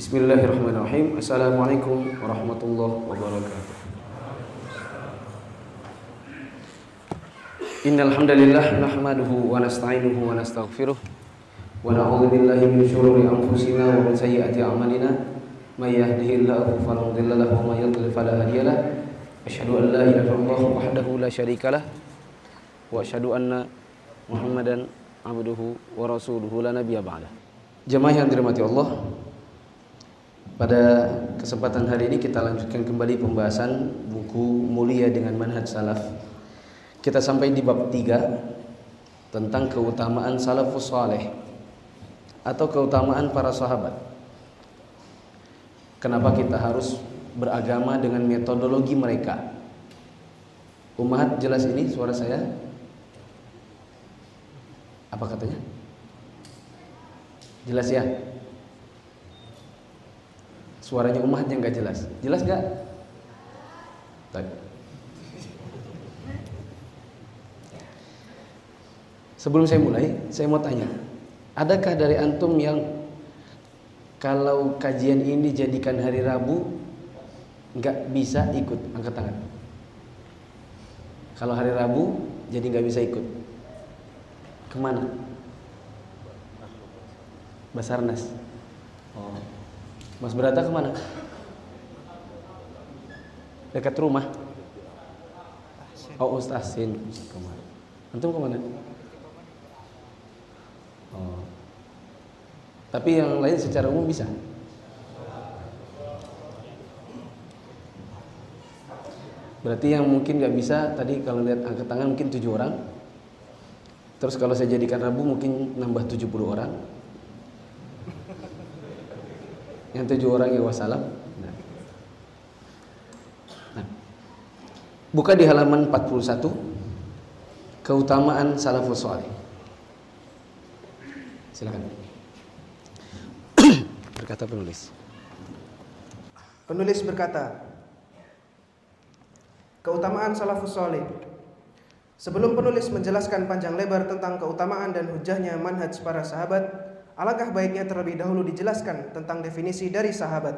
Bismillahirrahmanirrahim. Assalamualaikum warahmatullahi wabarakatuh. Innal hamdalillah nahmaduhu wa nasta'inuhu wa nastaghfiruh wa na'udzu billahi min shururi anfusina wa min sayyiati a'malina. May yahdihillahu fala mudilla lahu wa may yudlil fala hadiya lahu. Asyhadu an la ilaha illallah wahdahu la syarika lah wa asyhadu anna Muhammadan abduhu wa rasuluhu la nabiyya ba'da. Jemaah yang dirahmati Allah, pada kesempatan hari ini kita lanjutkan kembali pembahasan buku Mulia dengan Manhaj Salaf. Kita sampai di bab 3 tentang keutamaan salafus saleh atau keutamaan para sahabat. Kenapa kita harus beragama dengan metodologi mereka? Umat jelas ini suara saya? Apa katanya? Jelas ya? Suaranya umatnya nggak jelas. Jelas nggak? Sebelum saya mulai, saya mau tanya, adakah dari antum yang kalau kajian ini dijadikan hari Rabu nggak bisa ikut angkat tangan? Kalau hari Rabu jadi nggak bisa ikut, ke mana? Basarnas. Oh. Mas Berata ke mana? Dekat rumah. Oh Ustaz Sin ke mana? Antum ke mana? Oh. Tapi yang lain secara umum bisa. Berarti yang mungkin nggak bisa tadi kalau lihat angkat tangan mungkin tujuh orang. Terus kalau saya jadikan Rabu mungkin nambah 70 orang. Yang tujuh orang ya wassalam. Nah. Nah. Buka di halaman 41 keutamaan salafus saleh. Silakan. berkata penulis. Penulis berkata, keutamaan salafus saleh. Sebelum penulis menjelaskan panjang lebar tentang keutamaan dan hujahnya manhaj para sahabat, alangkah baiknya terlebih dahulu dijelaskan tentang definisi dari sahabat.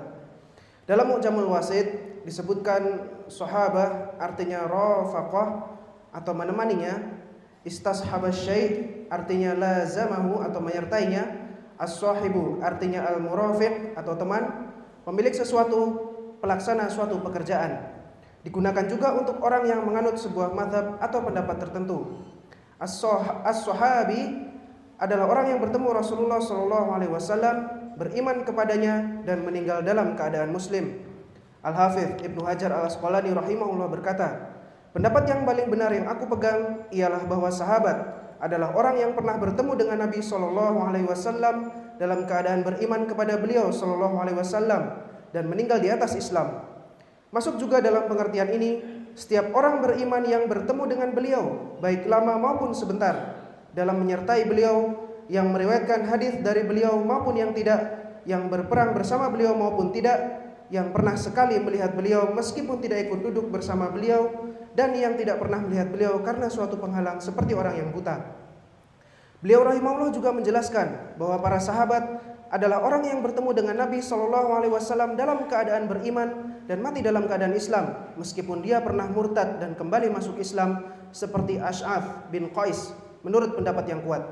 Dalam Mu'jamul Wasid disebutkan sahabah artinya rafaqah atau menemaninya, istashaba syai' artinya lazamahu atau menyertainya, as-sahibu artinya al-murafiq atau teman, pemilik sesuatu, pelaksana suatu pekerjaan. Digunakan juga untuk orang yang menganut sebuah madhab atau pendapat tertentu. As-sahabi adalah orang yang bertemu Rasulullah Shallallahu Alaihi Wasallam, beriman kepadanya dan meninggal dalam keadaan Muslim. Al Hafidh Ibnu Hajar Al Asqalani rahimahullah berkata, pendapat yang paling benar yang aku pegang ialah bahwa sahabat adalah orang yang pernah bertemu dengan Nabi Shallallahu Alaihi Wasallam dalam keadaan beriman kepada beliau Shallallahu Alaihi Wasallam dan meninggal di atas Islam. Masuk juga dalam pengertian ini, setiap orang beriman yang bertemu dengan beliau, baik lama maupun sebentar, dalam menyertai beliau, yang meriwayatkan hadis dari beliau maupun yang tidak, yang berperang bersama beliau maupun tidak, yang pernah sekali melihat beliau meskipun tidak ikut duduk bersama beliau, dan yang tidak pernah melihat beliau karena suatu penghalang seperti orang yang buta. Beliau rahimahullah juga menjelaskan bahwa para sahabat adalah orang yang bertemu dengan Nabi Shallallahu Alaihi Wasallam dalam keadaan beriman dan mati dalam keadaan Islam, meskipun dia pernah murtad dan kembali masuk Islam seperti Ash'af bin Qais menurut pendapat yang kuat.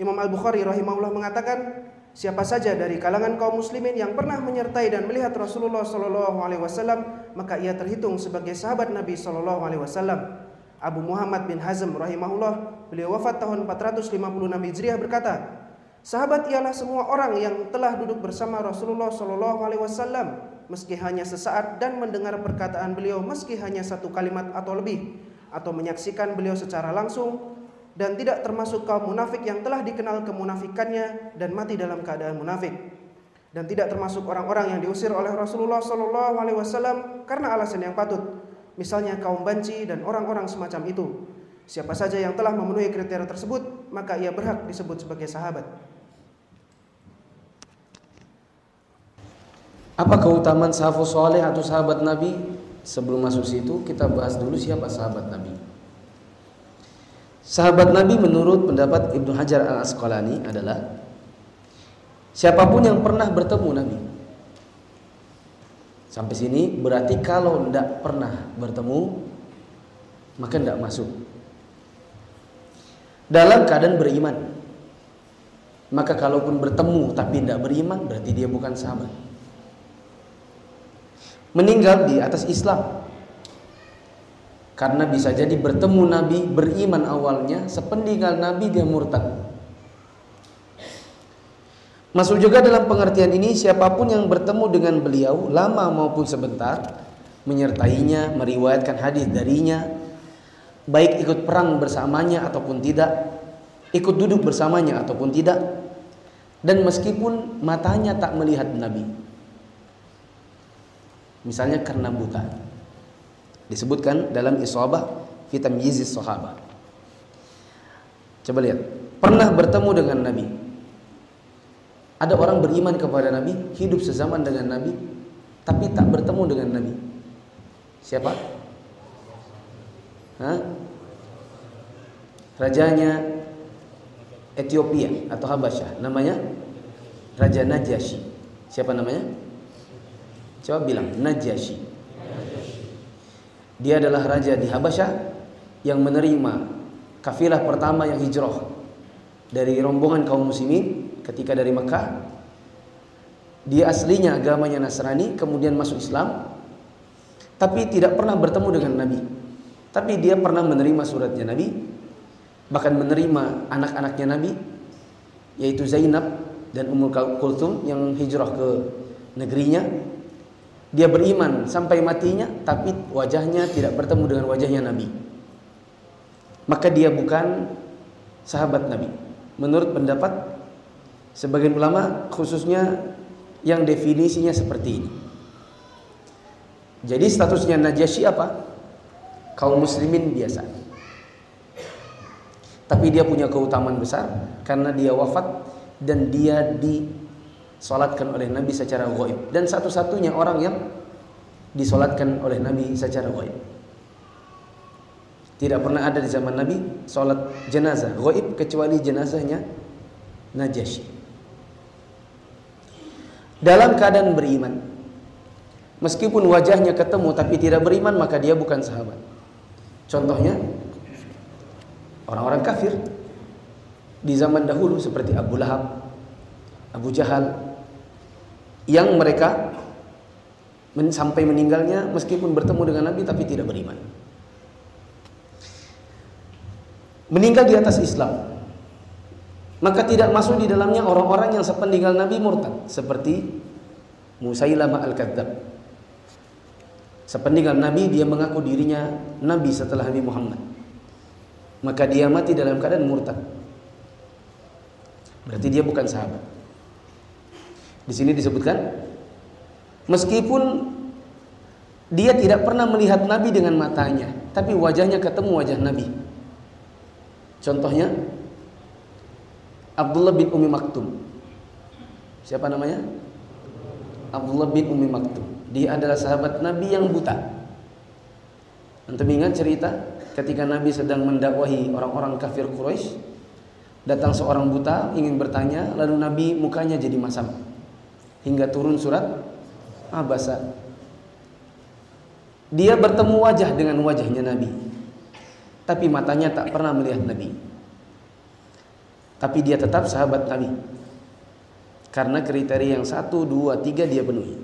Imam Al Bukhari rahimahullah mengatakan, siapa saja dari kalangan kaum muslimin yang pernah menyertai dan melihat Rasulullah Shallallahu Alaihi Wasallam, maka ia terhitung sebagai sahabat Nabi Shallallahu Alaihi Wasallam. Abu Muhammad bin Hazm rahimahullah, beliau wafat tahun 456 Hijriah berkata, Sahabat ialah semua orang yang telah duduk bersama Rasulullah Shallallahu Alaihi Wasallam meski hanya sesaat dan mendengar perkataan beliau meski hanya satu kalimat atau lebih atau menyaksikan beliau secara langsung dan tidak termasuk kaum munafik yang telah dikenal kemunafikannya dan mati dalam keadaan munafik dan tidak termasuk orang-orang yang diusir oleh Rasulullah Shallallahu Alaihi Wasallam karena alasan yang patut misalnya kaum banci dan orang-orang semacam itu siapa saja yang telah memenuhi kriteria tersebut maka ia berhak disebut sebagai sahabat Apa keutamaan sahabat soleh atau sahabat Nabi? Sebelum masuk situ kita bahas dulu siapa sahabat Nabi. Sahabat Nabi menurut pendapat Ibnu Hajar Al Asqalani adalah Siapa pun yang pernah bertemu Nabi. Sampai sini berarti kalau tidak pernah bertemu maka tidak masuk. Dalam keadaan beriman. Maka kalaupun bertemu tapi tidak beriman berarti dia bukan sahabat. Meninggal di atas Islam. Karena bisa jadi bertemu Nabi beriman awalnya, sepeninggal Nabi dia murtad. Masuk juga dalam pengertian ini siapa pun yang bertemu dengan beliau lama maupun sebentar menyertainya, meriwayatkan hadis darinya, baik ikut perang bersamanya ataupun tidak, ikut duduk bersamanya ataupun tidak, dan meskipun matanya tak melihat Nabi. Misalnya karena buta. Disebutkan dalam Isabah Fitam Yizis Sahabat. Coba lihat, pernah bertemu dengan Nabi, ada orang beriman kepada Nabi, hidup sezaman dengan Nabi, tapi tak bertemu dengan Nabi. Siapa? Hah? Rajanya Ethiopia atau Habasyah, namanya Raja Najasyi. Siapa namanya? Coba bilang Najasyi. Dia adalah raja di Habasyah yang menerima kafilah pertama yang hijrah dari rombongan kaum muslimin ketika dari Mekah. Dia aslinya agamanya Nasrani kemudian masuk Islam tapi tidak pernah bertemu dengan Nabi. Tapi dia pernah menerima suratnya Nabi bahkan menerima anak-anaknya Nabi yaitu Zainab dan Ummul Kulthum yang hijrah ke negerinya dia beriman sampai matinya tapi wajahnya tidak bertemu dengan wajahnya Nabi maka dia bukan sahabat Nabi menurut pendapat Sebagian ulama khususnya yang definisinya seperti ini. Jadi statusnya Najasyi apa? Kaum muslimin biasa. Tapi dia punya keutamaan besar karena dia wafat dan dia disolatkan oleh Nabi secara gaib dan satu-satunya orang yang disolatkan oleh Nabi secara gaib. Tidak pernah ada di zaman Nabi solat jenazah gaib kecuali jenazahnya Najasyi dalam keadaan beriman. Meskipun wajahnya ketemu tapi tidak beriman maka dia bukan sahabat. Contohnya orang-orang kafir di zaman dahulu seperti Abu Lahab, Abu Jahal yang mereka sampai meninggalnya meskipun bertemu dengan Nabi tapi tidak beriman. Meninggal di atas Islam maka tidak masuk di dalamnya orang-orang yang sepeninggal Nabi murtad seperti Musailamah al-Kadzab. Sepeninggal Nabi dia mengaku dirinya nabi setelah Nabi Muhammad. Maka dia mati dalam keadaan murtad. Berarti dia bukan sahabat. Di sini disebutkan meskipun dia tidak pernah melihat Nabi dengan matanya, tapi wajahnya ketemu wajah Nabi. Contohnya Abdullah bin Umi Maktum. Siapa namanya? Abdullah bin Umi Maktum. Dia adalah sahabat Nabi yang buta. Antum ingat cerita ketika Nabi sedang mendakwahi orang-orang kafir Quraisy, datang seorang buta ingin bertanya, lalu Nabi mukanya jadi masam hingga turun surat Abasa. Dia bertemu wajah dengan wajahnya Nabi, tapi matanya tak pernah melihat Nabi tapi dia tetap sahabat Nabi karena kriteria yang satu, dua, tiga dia penuhi.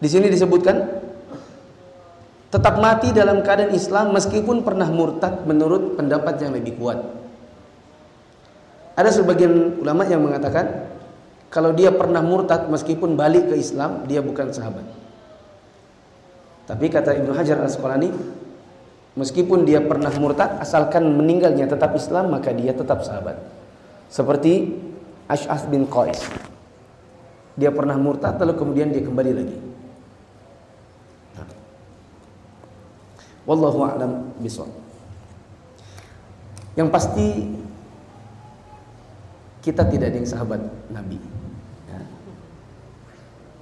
Di sini disebutkan tetap mati dalam keadaan Islam meskipun pernah murtad menurut pendapat yang lebih kuat. Ada sebagian ulama yang mengatakan kalau dia pernah murtad meskipun balik ke Islam dia bukan sahabat. Tapi kata Ibnu Hajar Al-Asqalani Meskipun dia pernah murtad, asalkan meninggalnya tetap Islam, maka dia tetap sahabat. Seperti Ash'ath bin Qais. Dia pernah murtad, lalu kemudian dia kembali lagi. Wallahu a'lam bishawab. Yang pasti kita tidak ada yang sahabat Nabi. Ya.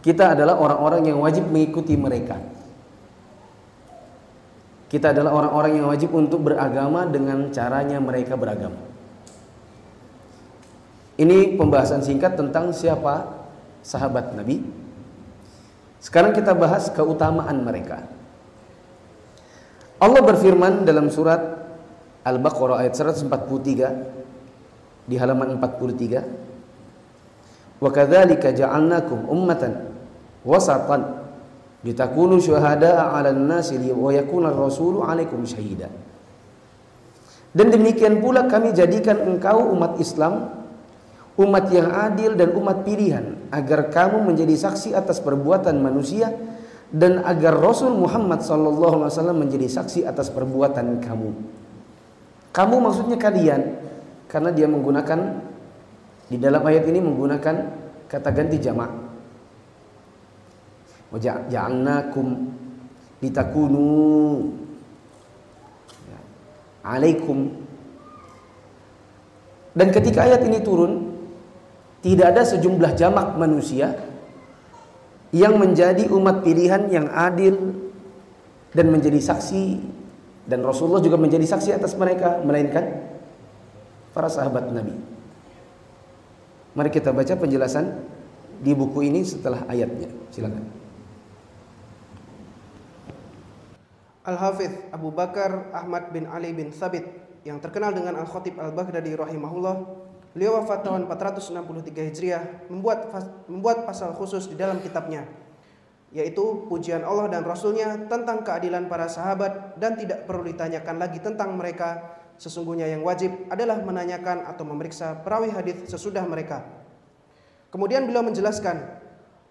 Kita adalah orang-orang yang wajib mengikuti mereka. Kita adalah orang-orang yang wajib untuk beragama dengan caranya mereka beragama. Ini pembahasan singkat tentang siapa sahabat Nabi. Sekarang kita bahas keutamaan mereka. Allah berfirman dalam surat Al-Baqarah ayat 143 di halaman 43 Wa kadzalika ja'alnakum ummatan wasatan litakunu syuhada'a 'alan nasi wa yakuna ar-rasulu 'alaikum syahida. Dan demikian pula kami jadikan engkau umat Islam umat yang adil dan umat pilihan agar kamu menjadi saksi atas perbuatan manusia dan agar Rasul Muhammad sallallahu alaihi wasallam menjadi saksi atas perbuatan kamu. Kamu maksudnya kalian karena dia menggunakan di dalam ayat ini menggunakan kata ganti jamak. Waja'alnakum litakunu ya, alaikum dan ketika ayat ini turun tidak ada sejumlah jamak manusia yang menjadi umat pilihan yang adil dan menjadi saksi dan Rasulullah juga menjadi saksi atas mereka melainkan para sahabat Nabi. Mari kita baca penjelasan di buku ini setelah ayatnya. Silakan. Al-Hafidh Abu Bakar Ahmad bin Ali bin Sabit yang terkenal dengan Al-Khatib Al-Baghdadi rahimahullah Beliau wafat tahun 463 Hijriah membuat membuat pasal khusus di dalam kitabnya yaitu pujian Allah dan Rasulnya tentang keadilan para sahabat dan tidak perlu ditanyakan lagi tentang mereka sesungguhnya yang wajib adalah menanyakan atau memeriksa perawi hadis sesudah mereka. Kemudian beliau menjelaskan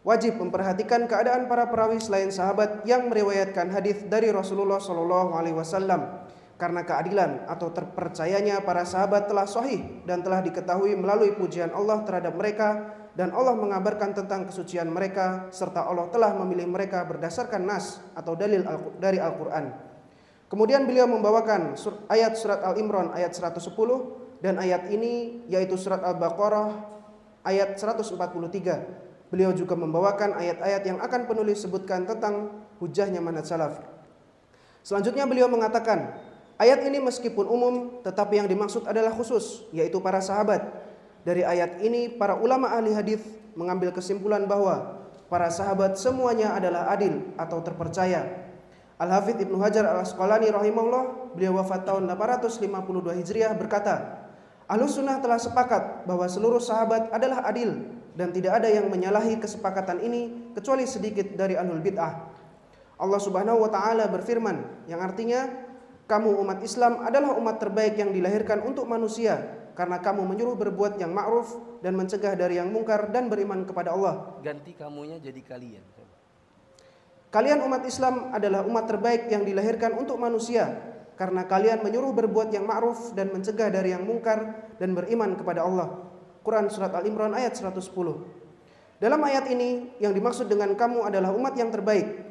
wajib memperhatikan keadaan para perawi selain sahabat yang meriwayatkan hadis dari Rasulullah Shallallahu alaihi wasallam karena keadilan atau terpercayanya para sahabat telah sahih dan telah diketahui melalui pujian Allah terhadap mereka dan Allah mengabarkan tentang kesucian mereka serta Allah telah memilih mereka berdasarkan nas atau dalil dari Al-Qur'an. Kemudian beliau membawakan ayat surat Al-Imran ayat 110 dan ayat ini yaitu surat Al-Baqarah ayat 143. Beliau juga membawakan ayat-ayat yang akan penulis sebutkan tentang hujahnya manhaj salaf. Selanjutnya beliau mengatakan, Ayat ini meskipun umum, tetapi yang dimaksud adalah khusus, yaitu para sahabat. Dari ayat ini, para ulama ahli hadis mengambil kesimpulan bahwa para sahabat semuanya adalah adil atau terpercaya. Al-Hafidh Ibnu Hajar Al-Asqalani rahimahullah, beliau wafat tahun 852 Hijriah berkata, Ahlus sunnah telah sepakat bahwa seluruh sahabat adalah adil dan tidak ada yang menyalahi kesepakatan ini kecuali sedikit dari ahlul bid'ah. Allah Subhanahu wa taala berfirman yang artinya kamu umat Islam adalah umat terbaik yang dilahirkan untuk manusia karena kamu menyuruh berbuat yang ma'ruf dan mencegah dari yang mungkar dan beriman kepada Allah. Ganti kamunya jadi kalian. Kalian umat Islam adalah umat terbaik yang dilahirkan untuk manusia karena kalian menyuruh berbuat yang ma'ruf dan mencegah dari yang mungkar dan beriman kepada Allah. Quran surat Al-Imran ayat 110. Dalam ayat ini yang dimaksud dengan kamu adalah umat yang terbaik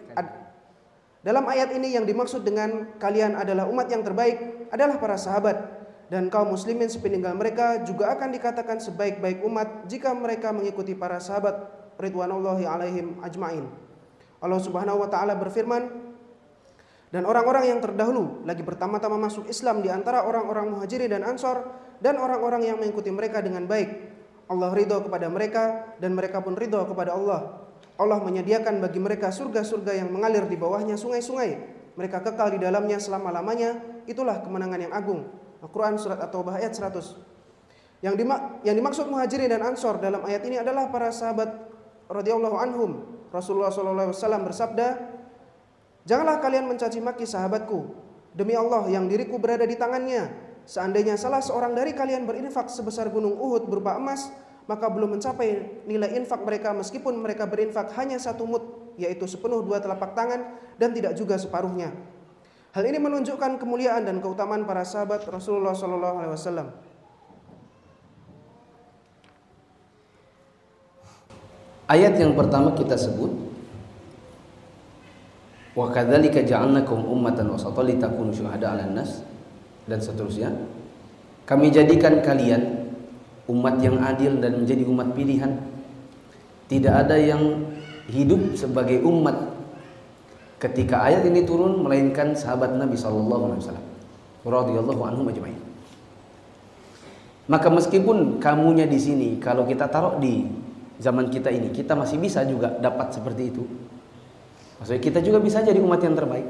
dalam ayat ini yang dimaksud dengan kalian adalah umat yang terbaik adalah para sahabat dan kaum muslimin sepeninggal mereka juga akan dikatakan sebaik-baik umat jika mereka mengikuti para sahabat ridwanullahi alaihim ajmain. Allah Subhanahu wa taala berfirman, dan orang-orang yang terdahulu lagi pertama-tama masuk Islam di antara orang-orang muhajirin dan ansor dan orang-orang yang mengikuti mereka dengan baik. Allah ridho kepada mereka dan mereka pun ridho kepada Allah. Allah menyediakan bagi mereka surga-surga yang mengalir di bawahnya sungai-sungai. Mereka kekal di dalamnya selama-lamanya. Itulah kemenangan yang agung. Al-Quran Surat At-Taubah ayat 100. Yang, yang dimaksud muhajirin dan ansor dalam ayat ini adalah para sahabat radhiyallahu anhum. Rasulullah SAW bersabda, Janganlah kalian mencaci maki sahabatku. Demi Allah yang diriku berada di tangannya. Seandainya salah seorang dari kalian berinfak sebesar gunung Uhud berupa emas, maka belum mencapai nilai infak mereka meskipun mereka berinfak hanya satu mut yaitu sepenuh dua telapak tangan dan tidak juga separuhnya. Hal ini menunjukkan kemuliaan dan keutamaan para sahabat Rasulullah Shallallahu Alaihi Wasallam. Ayat yang pertama kita sebut wa kadzalika ja'alnakum ummatan wasatan litakunu syuhada 'alan nas dan seterusnya. Kami jadikan kalian umat yang adil dan menjadi umat pilihan. Tidak ada yang hidup sebagai umat ketika ayat ini turun melainkan sahabat Nabi sallallahu alaihi wasallam radhiyallahu anhum ajma'in. Maka meskipun kamunya di sini, kalau kita taruh di zaman kita ini, kita masih bisa juga dapat seperti itu. Maksudnya kita juga bisa jadi umat yang terbaik.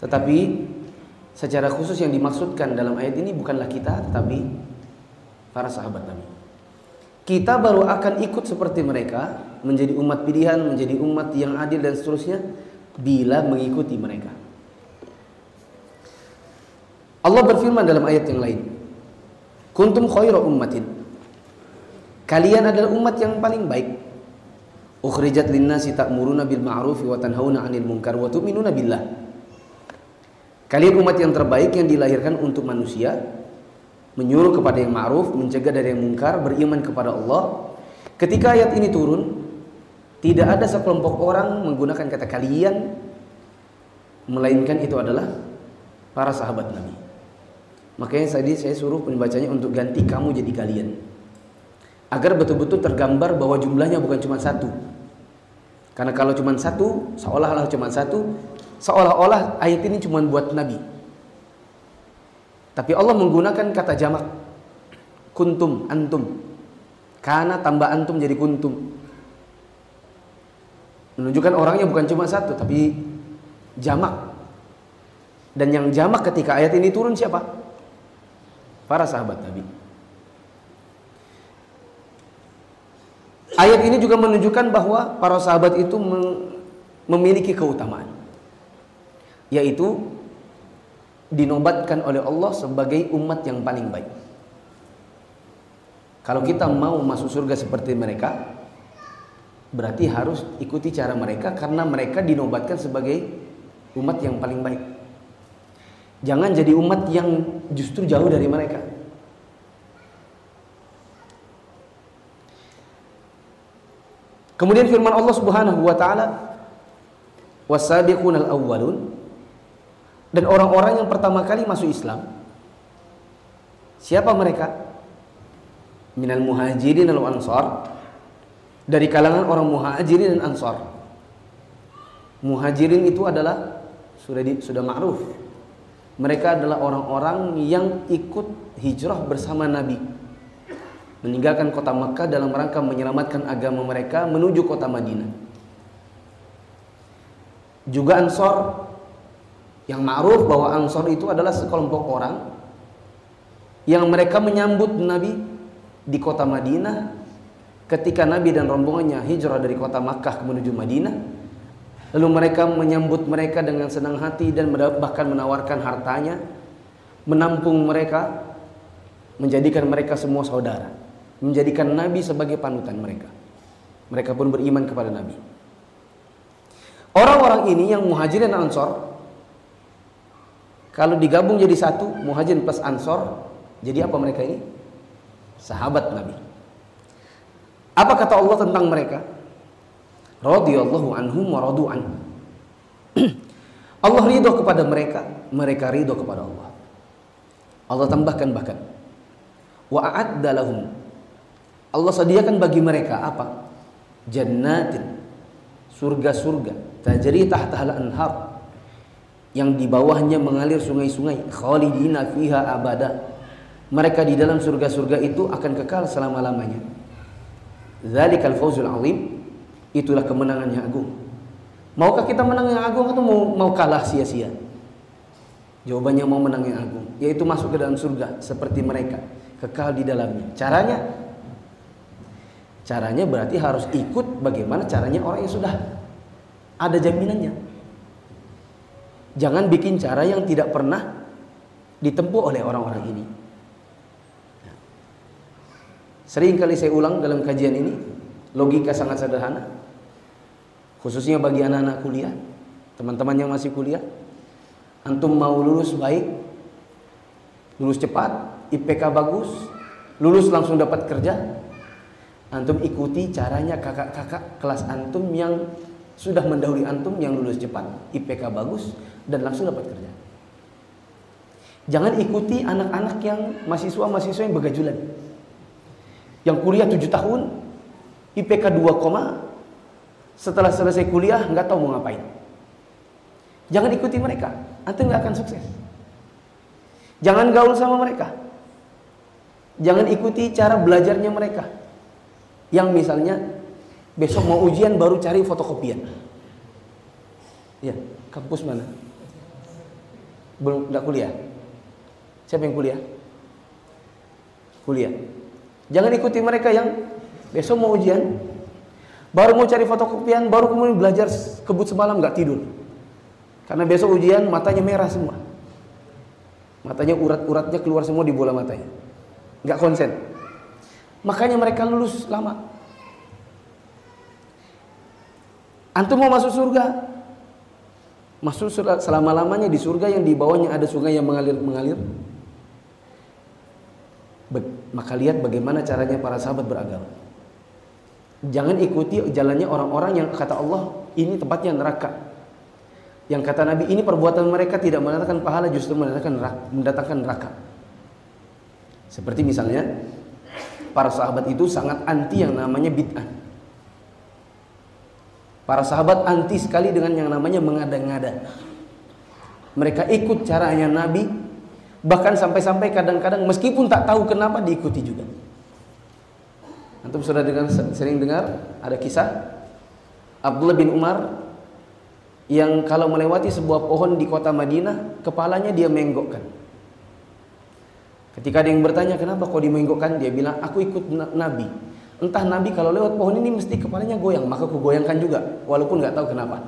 Tetapi secara khusus yang dimaksudkan dalam ayat ini bukanlah kita, tetapi para sahabat Nabi. Kita baru akan ikut seperti mereka, menjadi umat pilihan, menjadi umat yang adil dan seterusnya bila mengikuti mereka. Allah berfirman dalam ayat yang lain, Kuntum khaira ummatin. Kalian adalah umat yang paling baik. Ukhrijat linnasi ta'muruna bil ma'ruf wa tanhauna 'anil munkar wa tu'minuna billah. Kalian umat yang terbaik yang dilahirkan untuk manusia, menyuruh kepada yang ma'ruf, mencegah dari yang mungkar, beriman kepada Allah. Ketika ayat ini turun, tidak ada sekelompok orang menggunakan kata kalian melainkan itu adalah para sahabat Nabi. Makanya tadi saya suruh pembacanya untuk ganti kamu jadi kalian. Agar betul-betul tergambar bahwa jumlahnya bukan cuma satu. Karena kalau cuma satu, seolah-olah cuma satu, seolah-olah ayat ini cuma buat Nabi. Tapi Allah menggunakan kata jamak. Kuntum, antum. Karena tambah antum jadi kuntum. Menunjukkan orangnya bukan cuma satu, tapi jamak. Dan yang jamak ketika ayat ini turun siapa? para sahabat Nabi. Ayat ini juga menunjukkan bahwa para sahabat itu memiliki keutamaan. Yaitu dinobatkan oleh Allah sebagai umat yang paling baik. Kalau kita mau masuk surga seperti mereka, berarti harus ikuti cara mereka karena mereka dinobatkan sebagai umat yang paling baik. Jangan jadi umat yang justru jauh dari mereka. Kemudian firman Allah Subhanahu wa taala wasabiqunal awwalun dan orang-orang yang pertama kali masuk Islam siapa mereka? Minal muhajirin wal ansar dari kalangan orang muhajirin dan ansar. Muhajirin itu adalah sudah di, sudah ma'ruf mereka adalah orang-orang yang ikut hijrah bersama Nabi. Meninggalkan kota Makkah dalam rangka menyelamatkan agama mereka menuju kota Madinah. Juga Ansor yang ma'ruf bahwa Ansor itu adalah sekelompok orang yang mereka menyambut Nabi di kota Madinah ketika Nabi dan rombongannya hijrah dari kota Makkah menuju Madinah Lalu mereka menyambut mereka dengan senang hati dan bahkan menawarkan hartanya, menampung mereka, menjadikan mereka semua saudara, menjadikan Nabi sebagai panutan mereka. Mereka pun beriman kepada Nabi. Orang-orang ini yang muhajirin dan ansor, kalau digabung jadi satu, muhajirin plus ansor, jadi apa mereka ini? Sahabat Nabi. Apa kata Allah tentang mereka? radhiyallahu anhum wa radu anhu. Allah ridho kepada mereka, mereka ridho kepada Allah. Allah tambahkan bahkan wa a'adda. Allah sediakan bagi mereka apa? Jannatin surga-surga tajri tahtaha al-anhar yang di bawahnya mengalir sungai-sungai khalidina fiha abada. Mereka di dalam surga-surga itu akan kekal selama-lamanya. Dzalikal fawzul azim Itulah kemenangan yang agung. Maukah kita menang yang agung atau mau, mau kalah sia-sia? Jawabannya mau menang yang agung, yaitu masuk ke dalam surga seperti mereka, kekal di dalamnya. Caranya Caranya berarti harus ikut bagaimana caranya orang yang sudah ada jaminannya. Jangan bikin cara yang tidak pernah ditempuh oleh orang-orang ini. Sering kali saya ulang dalam kajian ini, logika sangat sederhana khususnya bagi anak-anak kuliah, teman-teman yang masih kuliah, antum mau lulus baik, lulus cepat, IPK bagus, lulus langsung dapat kerja, antum ikuti caranya kakak-kakak kelas antum yang sudah mendahului antum yang lulus cepat, IPK bagus dan langsung dapat kerja. Jangan ikuti anak-anak yang mahasiswa-mahasiswa yang begajulan. Yang kuliah 7 tahun, IPK 2, setelah selesai kuliah nggak tahu mau ngapain. Jangan ikuti mereka, nanti nggak akan sukses. Jangan gaul sama mereka. Jangan ikuti cara belajarnya mereka. Yang misalnya besok mau ujian baru cari fotokopian. Ya, kampus mana? Belum enggak kuliah. Siapa yang kuliah? Kuliah. Jangan ikuti mereka yang besok mau ujian, baru mau cari fotokopian, baru kemudian belajar kebut semalam nggak tidur. Karena besok ujian matanya merah semua. Matanya urat-uratnya keluar semua di bola matanya. Nggak konsen. Makanya mereka lulus lama. Antum mau masuk surga? Masuk surga selama-lamanya di surga yang di bawahnya ada sungai yang mengalir-mengalir. Maka lihat bagaimana caranya para sahabat beragama. Jangan ikuti jalannya orang-orang yang kata Allah ini tempatnya neraka. Yang kata Nabi ini perbuatan mereka tidak mendatangkan pahala justru mendatangkan neraka, mendatangkan neraka. Seperti misalnya para sahabat itu sangat anti yang namanya bid'ah. Para sahabat anti sekali dengan yang namanya mengada-ngada. Mereka ikut caranya Nabi bahkan sampai-sampai kadang-kadang meskipun tak tahu kenapa diikuti juga. Antum sudah dengar sering dengar ada kisah Abdullah bin Umar yang kalau melewati sebuah pohon di kota Madinah, kepalanya dia menggokkan. Ketika ada yang bertanya kenapa kau dimenggokkan, dia bilang aku ikut Nabi. Entah Nabi kalau lewat pohon ini mesti kepalanya goyang, maka aku goyangkan juga, walaupun nggak tahu kenapa.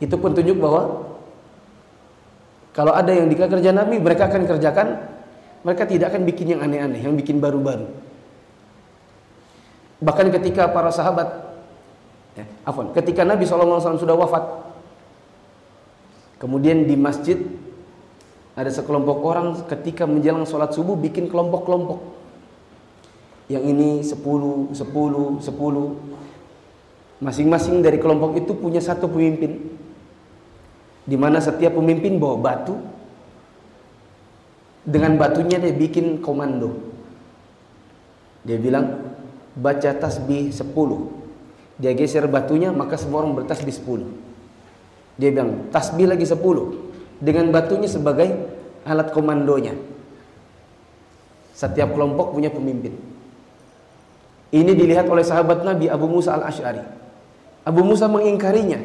Itu pun tunjuk bahwa kalau ada yang dikerja Nabi, mereka akan kerjakan. Mereka tidak akan bikin yang aneh-aneh, yang bikin baru-baru. Bahkan ketika para sahabat Ya, afwan. Ketika Nabi SAW sudah wafat, kemudian di masjid ada sekelompok orang ketika menjelang sholat subuh bikin kelompok-kelompok. Yang ini 10, 10, 10. Masing-masing dari kelompok itu punya satu pemimpin. Di mana setiap pemimpin bawa batu. Dengan batunya dia bikin komando. Dia bilang, baca tasbih 10 dia geser batunya maka semua orang bertasbih 10. Dia bilang tasbih lagi 10 dengan batunya sebagai alat komandonya. Setiap kelompok punya pemimpin. Ini dilihat oleh sahabat Nabi Abu Musa al-Ash'ari. Abu Musa mengingkarinya.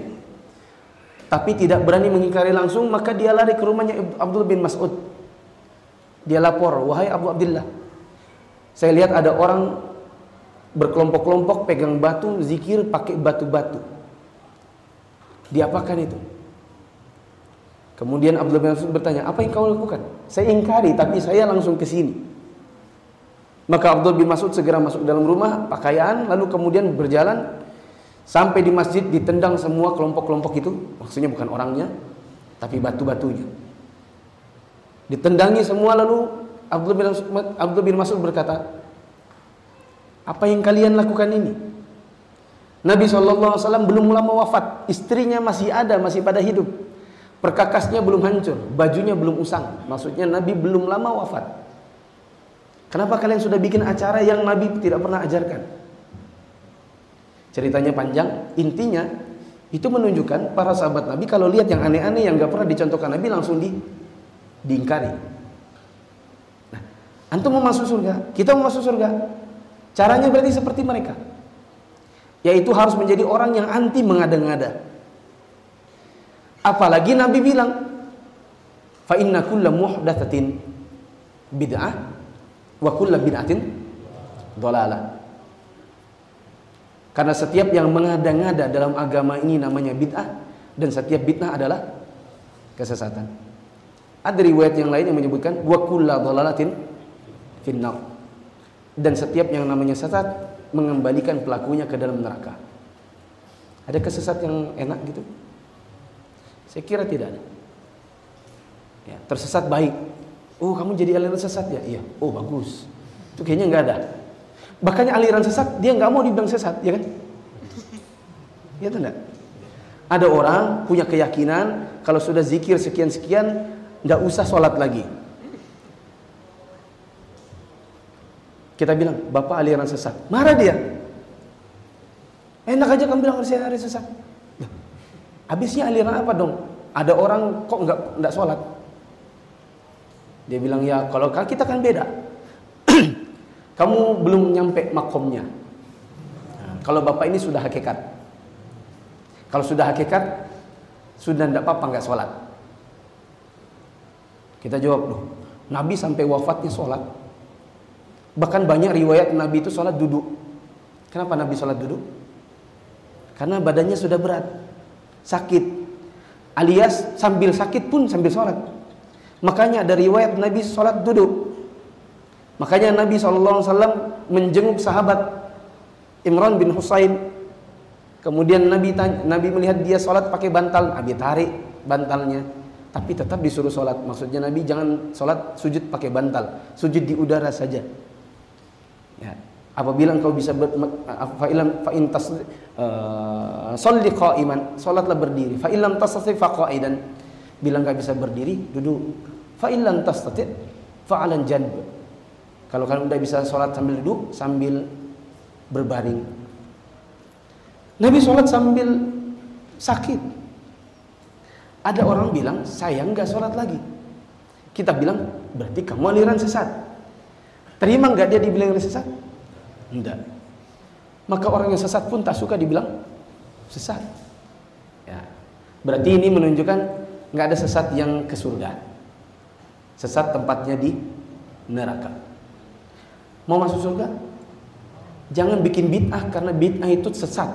Tapi tidak berani mengingkari langsung, maka dia lari ke rumahnya Abdul bin Mas'ud. Dia lapor, wahai Abu Abdullah. Saya lihat ada orang berkelompok-kelompok pegang batu zikir pakai batu-batu diapakan itu kemudian Abdullah bin Mas'ud bertanya apa yang kau lakukan? Saya ingkari tapi saya langsung ke sini. Maka Abdul bin Mas'ud segera masuk dalam rumah pakaian lalu kemudian berjalan sampai di masjid ditendang semua kelompok-kelompok itu. Maksudnya bukan orangnya tapi batu-batunya. Ditendangi semua lalu Abdul bin Mas'ud, Abdul bin Mas'ud berkata apa yang kalian lakukan ini? Nabi SAW belum lama wafat, istrinya masih ada, masih pada hidup. Perkakasnya belum hancur, bajunya belum usang. Maksudnya Nabi belum lama wafat. Kenapa kalian sudah bikin acara yang Nabi tidak pernah ajarkan? Ceritanya panjang, intinya itu menunjukkan para sahabat Nabi kalau lihat yang aneh-aneh yang gak pernah dicontohkan Nabi langsung di diingkari. Nah, antum mau masuk surga, kita mau masuk surga, Caranya berarti seperti mereka. Yaitu harus menjadi orang yang anti mengada-ngada. Apalagi Nabi bilang, "Fa inna kulla muhdatsatin bid'ah wa kulla bid'atin dhalalah." Karena setiap yang mengada-ngada dalam agama ini namanya bid'ah dan setiap bid'ah adalah kesesatan. Ada riwayat yang lain yang menyebutkan wa kulla dhalalatin finnar dan setiap yang namanya sesat mengembalikan pelakunya ke dalam neraka. Ada kesesat yang enak gitu? Saya kira tidak ada. Ya, tersesat baik. Oh, kamu jadi aliran sesat ya? Iya. Oh, bagus. Itu kayaknya nggak ada. Bahkan aliran sesat dia nggak mau dibilang sesat, ya kan? Ya tidak? Ada orang punya keyakinan kalau sudah zikir sekian-sekian nggak usah sholat lagi. Kita bilang, Bapak aliran sesat. Marah dia. Enak aja kamu bilang saya aliran sesat. Habisnya aliran apa dong? Ada orang kok nggak nggak sholat? Dia bilang ya kalau kita kan beda. Kamu belum nyampe makomnya. Nah, kalau bapak ini sudah hakikat. Kalau sudah hakikat, sudah tidak apa-apa nggak sholat. Kita jawab loh, Nabi sampai wafatnya sholat. Bahkan banyak riwayat Nabi itu sholat duduk. Kenapa Nabi sholat duduk? Karena badannya sudah berat, sakit. Alias sambil sakit pun sambil sholat. Makanya ada riwayat Nabi sholat duduk. Makanya Nabi SAW menjenguk sahabat Imran bin Husain. Kemudian Nabi Nabi melihat dia sholat pakai bantal, Nabi tarik bantalnya. Tapi tetap disuruh sholat. Maksudnya Nabi jangan sholat sujud pakai bantal, sujud di udara saja. Ya. Apabila engkau bisa ber, fa ilam fa in tas uh, sholli qa'iman, salatlah berdiri. Fa ilam tastati fa qa'idan. Bila enggak bisa berdiri, duduk. Fa illam tastati fa 'alan janb. Kalau kalian udah bisa sholat sambil duduk, sambil berbaring. Nabi sholat sambil sakit. Ada orang bilang, saya nggak sholat lagi. Kita bilang, berarti kamu aliran sesat. Terima nggak dia dibilang sesat? Enggak. Maka orang yang sesat pun tak suka dibilang sesat. Ya. Berarti ini menunjukkan nggak ada sesat yang ke surga. Sesat tempatnya di neraka. Mau masuk surga? Jangan bikin bid'ah karena bid'ah itu sesat.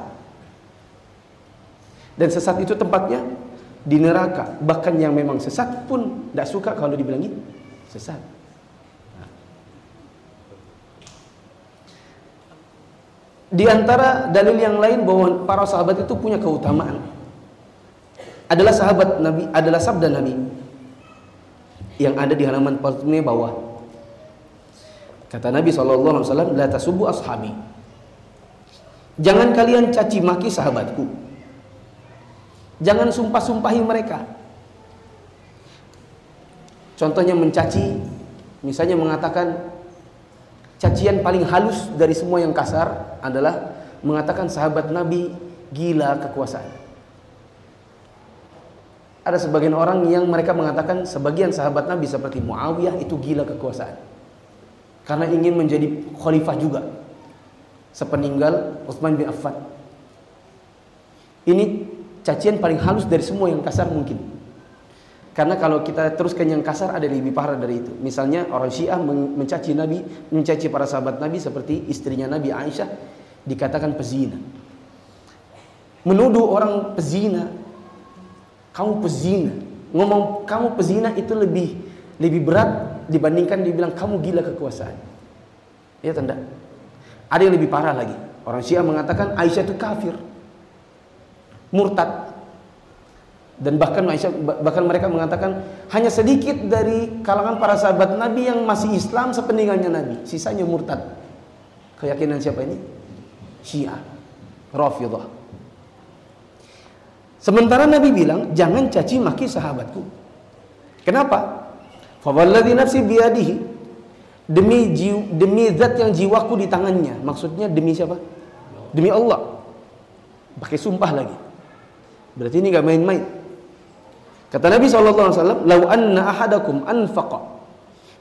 Dan sesat itu tempatnya di neraka. Bahkan yang memang sesat pun tidak suka kalau dibilangi sesat. Di antara dalil yang lain bahwa para sahabat itu punya keutamaan adalah sahabat Nabi adalah sabda Nabi yang ada di halaman 45 bawah Kata Nabi SAW, La tasubu ashabi. Jangan kalian caci maki sahabatku. Jangan sumpah-sumpahi mereka. Contohnya mencaci, misalnya mengatakan cacian paling halus dari semua yang kasar adalah mengatakan sahabat Nabi gila kekuasaan. Ada sebagian orang yang mereka mengatakan sebagian sahabat Nabi seperti Muawiyah itu gila kekuasaan karena ingin menjadi khalifah juga sepeninggal Utsman bin Affan. Ini cacian paling halus dari semua yang kasar mungkin. Karena kalau kita teruskan yang kasar ada lebih parah dari itu. Misalnya orang Syiah mencaci Nabi, mencaci para sahabat Nabi seperti istrinya Nabi Aisyah dikatakan pezina. Menuduh orang pezina, kamu pezina. Ngomong kamu pezina itu lebih lebih berat dibandingkan dibilang kamu gila kekuasaan. Ya tanda. Ada yang lebih parah lagi. Orang Syiah mengatakan Aisyah itu kafir. Murtad. Dan bahkan Aisyah bahkan mereka mengatakan hanya sedikit dari kalangan para sahabat Nabi yang masih Islam sepeninggalnya Nabi, sisanya murtad. Keyakinan siapa ini? Syiah. Rafidhah. Sementara Nabi bilang, jangan caci maki sahabatku. Kenapa? Fawalladhi nafsi biadihi demi jiw, demi zat yang jiwaku di tangannya. Maksudnya demi siapa? Demi Allah. Pakai sumpah lagi. Berarti ini gak main-main. Kata Nabi SAW, Lau anna ahadakum anfaqa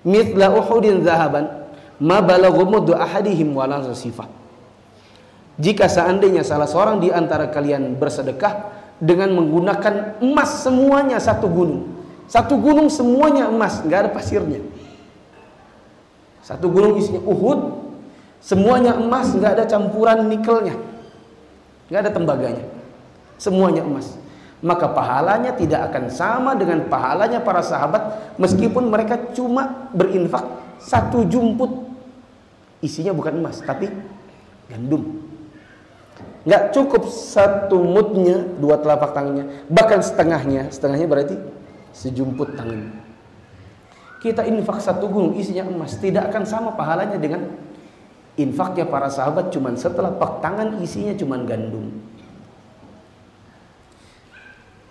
mithla uhudin zahaban ma balaghu muddu ahadihim wala sifat. Jika seandainya salah seorang di antara kalian bersedekah dengan menggunakan emas semuanya satu gunung, satu gunung semuanya emas, nggak ada pasirnya. Satu gunung isinya Uhud, semuanya emas, nggak ada campuran nikelnya, nggak ada tembaganya, semuanya emas. Maka pahalanya tidak akan sama dengan pahalanya para sahabat meskipun mereka cuma berinfak satu jumput isinya bukan emas tapi gandum. Nggak cukup satu mutnya dua telapak tangannya, bahkan setengahnya, setengahnya berarti sejumput tangan. Kita infak satu gunung isinya emas. Tidak akan sama pahalanya dengan infaknya para sahabat. Cuman setelah pak tangan isinya cuman gandum.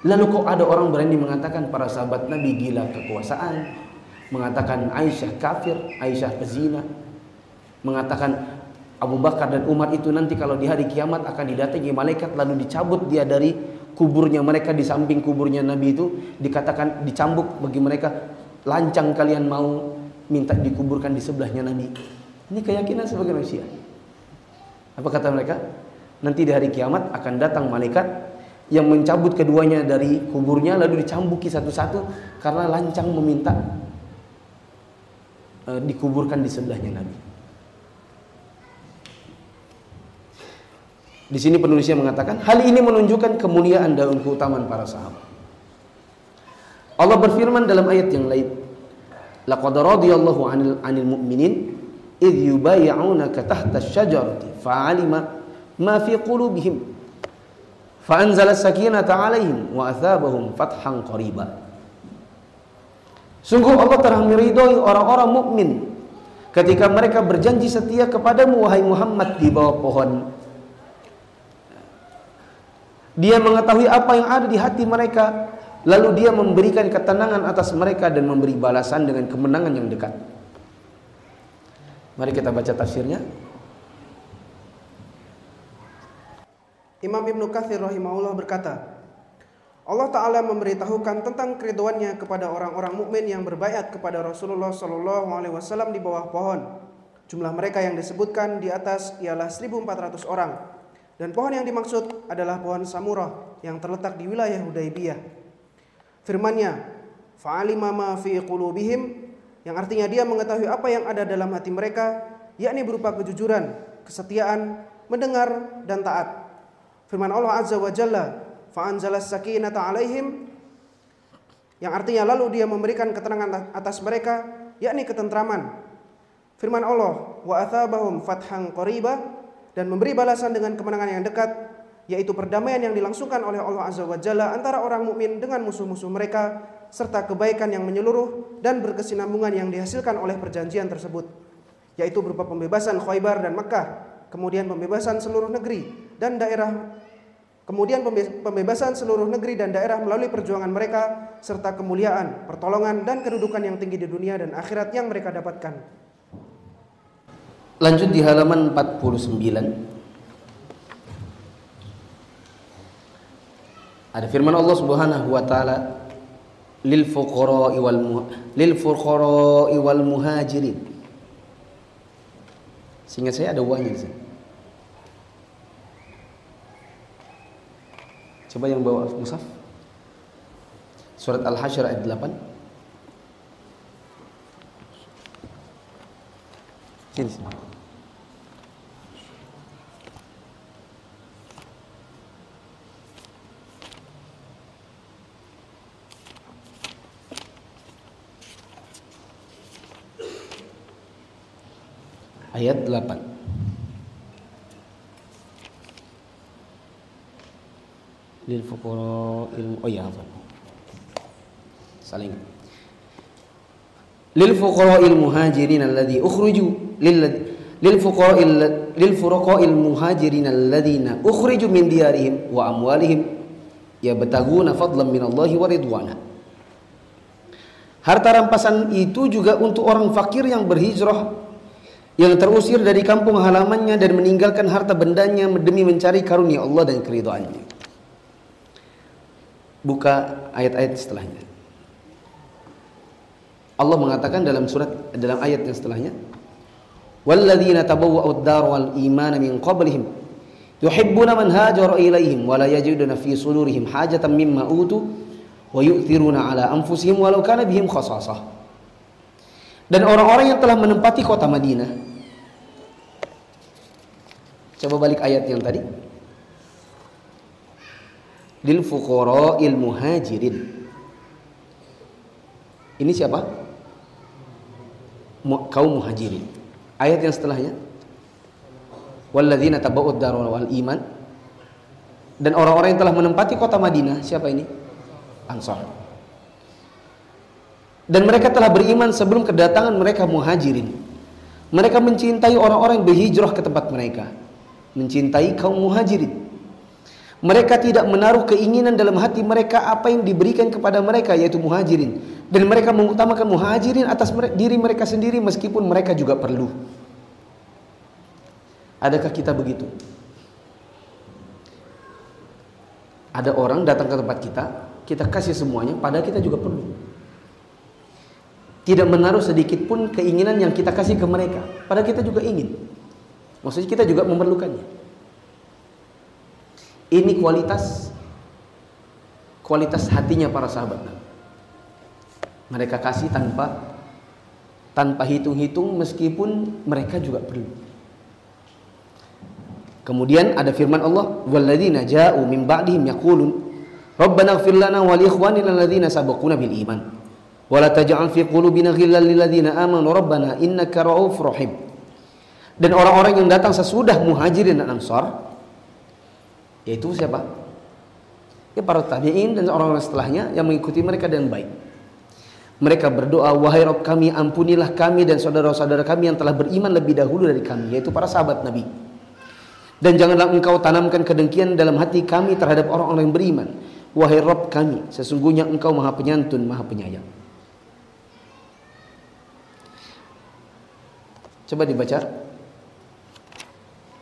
Lalu kok ada orang berani mengatakan para sahabat Nabi gila kekuasaan, mengatakan Aisyah kafir, Aisyah pezina, mengatakan Abu Bakar dan Umar itu nanti kalau di hari kiamat akan didatangi malaikat lalu dicabut dia dari kuburnya mereka di samping kuburnya Nabi itu dikatakan dicambuk bagi mereka lancang kalian mau minta dikuburkan di sebelahnya Nabi Ini keyakinan sebagai manusia. Apa kata mereka? Nanti di hari kiamat akan datang malaikat yang mencabut keduanya dari kuburnya lalu dicambuki satu-satu karena lancang meminta uh, dikuburkan di sebelahnya Nabi. Di sini penulisnya mengatakan hal ini menunjukkan kemuliaan dan keutamaan para sahabat. Allah berfirman dalam ayat yang lain, "Laqad radiyallahu 'anil 'anil mu'minin idh yubay'unaka tahta asy-syajarati fa'alima ma fi qulubihim fa anzala sakinata 'alaihim wa athabahum fathan qariba." Sungguh Allah telah meridhoi orang-orang mukmin ketika mereka berjanji setia kepadamu wahai Muhammad di bawah pohon. Dia mengetahui apa yang ada di hati mereka Lalu dia memberikan ketenangan atas mereka dan memberi balasan dengan kemenangan yang dekat. Mari kita baca tafsirnya. Imam Ibnu Katsir rahimahullah berkata, Allah Ta'ala memberitahukan tentang keriduannya kepada orang-orang mukmin yang berbaiat kepada Rasulullah Shallallahu Alaihi Wasallam di bawah pohon. Jumlah mereka yang disebutkan di atas ialah 1.400 orang. Dan pohon yang dimaksud adalah pohon samurah yang terletak di wilayah Hudaybiyah. Firmannya, fa'alima ma fi qulubihim yang artinya dia mengetahui apa yang ada dalam hati mereka, yakni berupa kejujuran, kesetiaan, mendengar dan taat. Firman Allah Azza wa Jalla, fa'anzalas sakinata alaihim yang artinya lalu dia memberikan ketenangan atas mereka, yakni ketentraman. Firman Allah, wa athabahum fathan qariba dan memberi balasan dengan kemenangan yang dekat yaitu perdamaian yang dilangsungkan oleh Allah Azza wa Jalla antara orang mukmin dengan musuh-musuh mereka serta kebaikan yang menyeluruh dan berkesinambungan yang dihasilkan oleh perjanjian tersebut yaitu berupa pembebasan Khaybar dan Mekah kemudian pembebasan seluruh negeri dan daerah kemudian pembebasan seluruh negeri dan daerah melalui perjuangan mereka serta kemuliaan, pertolongan dan kedudukan yang tinggi di dunia dan akhirat yang mereka dapatkan. Lanjut di halaman 49 Ada firman Allah Subhanahu wa taala lil fuqara'i wal lil fuqara'i wal muhajirin. Sehingga saya ada uangnya di sini. Coba yang bawa mushaf. Surat Al-Hasyr ayat 8. Sini, sini. Ayat 8 lil fuqara ilmu oh ya saling. Lil fuqara il muhajirin alladhi ukhriju lil lil fuqara lil fuqara il muhajirin alladhina ukhriju min diyarihim wa amwalihim yabtaguna fadlan min Allah wa ridwana. Harta rampasan itu juga untuk orang fakir yang berhijrah yang terusir dari kampung halamannya dan meninggalkan harta bendanya demi mencari karunia Allah dan keridhaannya. Buka ayat-ayat setelahnya. Allah mengatakan dalam surat dalam ayat yang setelahnya, "Walladzina tabawwa'ud dar wal iman min qablihim yuhibbuna man hajara ilaihim wa la yajiduna fi sudurihim hajatan mimma utu wa yu'thiruna ala anfusihim walau kana bihim khasasah." Dan orang-orang yang telah menempati kota Madinah. Coba balik ayat yang tadi. Lil fuqara'il muhajirin. Ini siapa? Kaum muhajirin. Ayat yang setelahnya. Walladzina tabau'ud dar wal iman. Dan orang-orang yang telah menempati kota Madinah, siapa ini? Ansar. Dan mereka telah beriman sebelum kedatangan mereka muhajirin. Mereka mencintai orang-orang yang berhijrah ke tempat mereka. Mencintai kaum muhajirin. Mereka tidak menaruh keinginan dalam hati mereka apa yang diberikan kepada mereka yaitu muhajirin. Dan mereka mengutamakan muhajirin atas diri mereka sendiri meskipun mereka juga perlu. Adakah kita begitu? Ada orang datang ke tempat kita, kita kasih semuanya, padahal kita juga perlu. Tidak menaruh sedikit pun keinginan yang kita kasih ke mereka. Padahal kita juga ingin. Maksudnya kita juga memerlukannya. Ini kualitas kualitas hatinya para sahabat Mereka kasih tanpa tanpa hitung-hitung meskipun mereka juga perlu. Kemudian ada firman Allah, "Walladzina ja'u min ba'dihim yaqulun, Rabbana ighfir lana wa li ikhwanina bil iman." Wa la taj'al fi qulubina. Dan orang-orang yang datang sesudah Muhajirin dan Ansar yaitu siapa? Ya para tabi'in dan orang-orang setelahnya yang mengikuti mereka dengan baik. Mereka berdoa, wahai Rabb kami, ampunilah kami dan saudara-saudara kami yang telah beriman lebih dahulu dari kami, yaitu para sahabat Nabi. Dan janganlah engkau tanamkan kedengkian dalam hati kami terhadap orang-orang yang beriman. Wahai Rabb kami, sesungguhnya engkau maha penyantun, maha penyayang. Coba dibaca.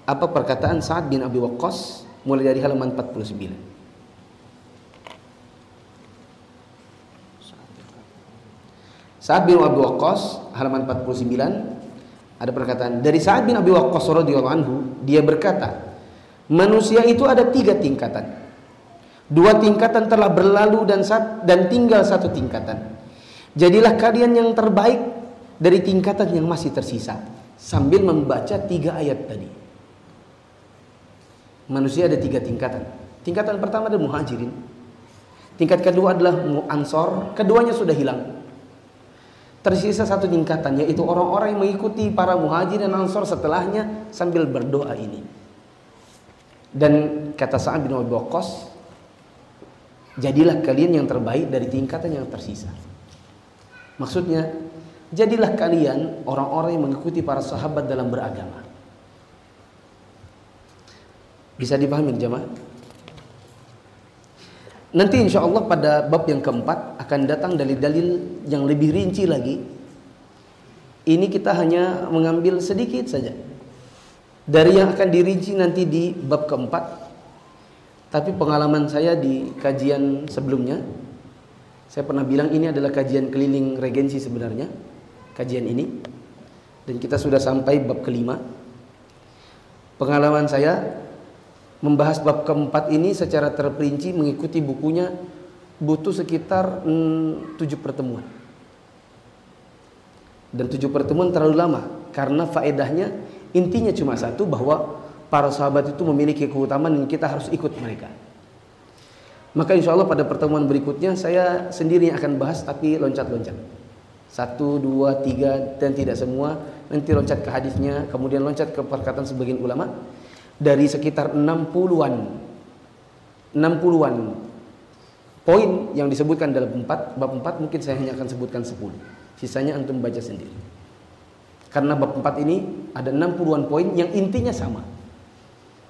Apa perkataan Sa'ad bin Abi Waqqas mulai dari halaman 49. Sa'ad bin Abi Waqqas halaman 49 ada perkataan dari Sa'ad bin Abi Waqqas radhiyallahu anhu dia berkata manusia itu ada tiga tingkatan dua tingkatan telah berlalu dan dan tinggal satu tingkatan jadilah kalian yang terbaik dari tingkatan yang masih tersisa sambil membaca tiga ayat tadi. Manusia ada tiga tingkatan. Tingkatan pertama adalah muhajirin. Tingkat kedua adalah ansor keduanya sudah hilang. Tersisa satu tingkatan yaitu orang-orang yang mengikuti para muhajir dan ansor setelahnya sambil berdoa ini. Dan kata Sa'ad bin Abi Waqqas, jadilah kalian yang terbaik dari tingkatan yang tersisa. Maksudnya, jadilah kalian orang-orang yang mengikuti para sahabat dalam beragama. Bisa dipahami jemaah? Nanti insya Allah pada bab yang keempat akan datang dalil-dalil yang lebih rinci lagi. Ini kita hanya mengambil sedikit saja dari yang akan dirinci nanti di bab keempat. Tapi pengalaman saya di kajian sebelumnya, saya pernah bilang ini adalah kajian keliling regensi sebenarnya, kajian ini. Dan kita sudah sampai bab kelima. Pengalaman saya membahas bab keempat ini secara terperinci mengikuti bukunya butuh sekitar mm, tujuh pertemuan dan tujuh pertemuan terlalu lama karena faedahnya intinya cuma satu bahwa para sahabat itu memiliki keutamaan dan kita harus ikut mereka maka insya Allah pada pertemuan berikutnya saya sendiri akan bahas tapi loncat-loncat satu, dua, tiga dan tidak semua. Nanti loncat ke hadisnya kemudian loncat ke perkataan sebagian ulama. Dari sekitar 60-an 60-an poin yang disebutkan dalam 4 bab 4 mungkin saya hanya akan sebutkan 10 sisanya antum baca sendiri. Karena bab 4 ini ada 60-an poin yang intinya sama.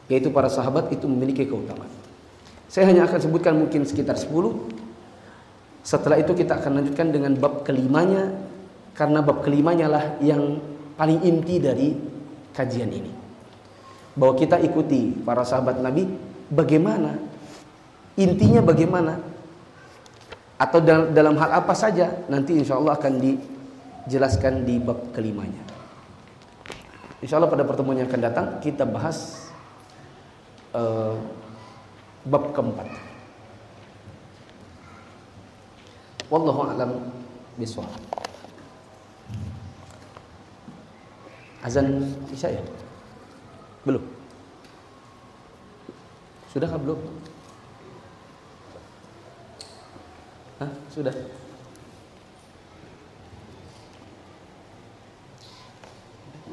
Yaitu para sahabat itu memiliki keutamaan. Saya hanya akan sebutkan mungkin sekitar 10 setelah itu kita akan lanjutkan dengan bab kelimanya karena bab kelimanya lah yang paling inti dari kajian ini. Bahwa kita ikuti para sahabat Nabi bagaimana intinya bagaimana atau dalam, hal apa saja nanti insya Allah akan dijelaskan di bab kelimanya. Insya Allah pada pertemuan yang akan datang kita bahas uh, bab keempat wallahu alam bisawab azan isya ya belum? Sudah kan belum? Hah? Sudah?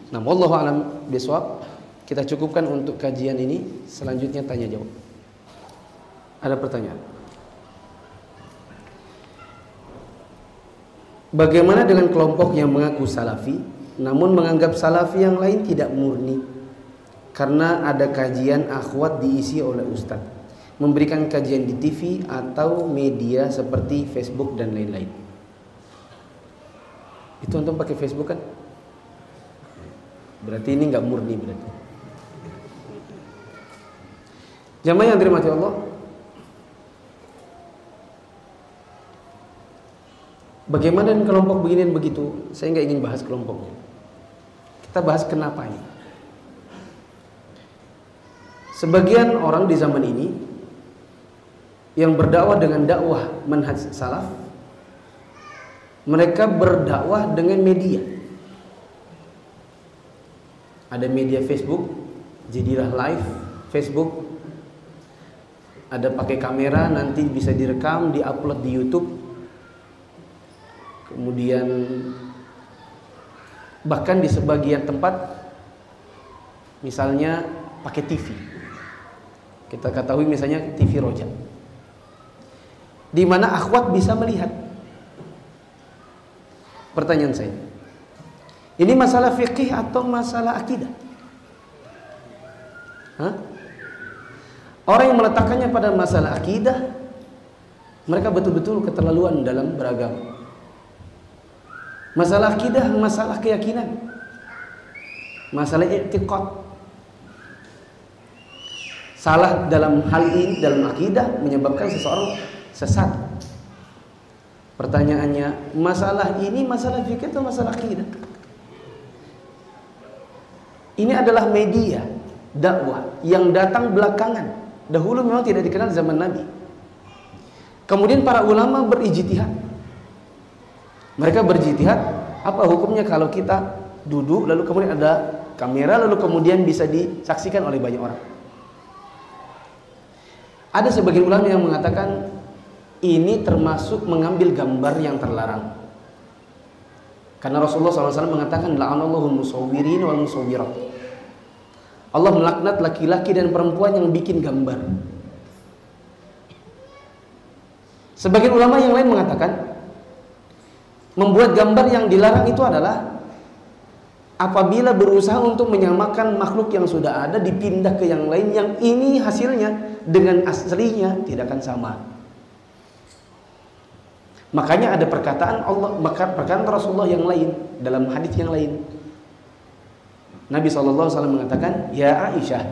Nah, wallahu alam biswab. Kita cukupkan untuk kajian ini. Selanjutnya tanya jawab. Ada pertanyaan? Bagaimana dengan kelompok yang mengaku salafi namun menganggap salafi yang lain tidak murni? karena ada kajian akhwat diisi oleh ustadz memberikan kajian di TV atau media seperti Facebook dan lain-lain. Itu antum pakai Facebook kan? Berarti ini nggak murni berarti. Jamaah yang dirahmati Allah Bagaimana dengan kelompok begini dan begitu? Saya nggak ingin bahas kelompoknya. Kita bahas kenapanya. Sebagian orang di zaman ini yang berdakwah dengan dakwah manhaj salaf, mereka berdakwah dengan media. Ada media Facebook, jadilah live Facebook. Ada pakai kamera, nanti bisa direkam, diupload di YouTube kemudian bahkan di sebagian tempat misalnya pakai TV kita ketahui misalnya TV roja di mana akhwat bisa melihat. Pertanyaan saya ini masalah fikih atau masalah akidah? Hah? orang yang meletakkannya pada masalah akidah mereka betul-betul keterlaluan dalam beragama Masalah akidah, masalah keyakinan. Masalah i'tiqad. Salah dalam hal ini dalam akidah menyebabkan seseorang sesat. Pertanyaannya, masalah ini masalah fikih atau masalah akidah? Ini adalah media dakwah yang datang belakangan. Dahulu memang tidak dikenal zaman Nabi. Kemudian para ulama berijtihad mereka berjihad, apa hukumnya kalau kita duduk lalu kemudian ada kamera lalu kemudian bisa disaksikan oleh banyak orang. Ada sebagian ulama yang mengatakan ini termasuk mengambil gambar yang terlarang. Karena Rasulullah SAW mengatakan la'anallahu musawwirin wal musawwirat. Allah melaknat laki-laki dan perempuan yang bikin gambar. Sebagian ulama yang lain mengatakan Membuat gambar yang dilarang itu adalah apabila berusaha untuk menyamakan makhluk yang sudah ada dipindah ke yang lain yang ini hasilnya dengan aslinya tidak akan sama. Makanya ada perkataan Allah, perkataan Rasulullah yang lain dalam hadis yang lain. Nabi SAW mengatakan, Ya Aisyah,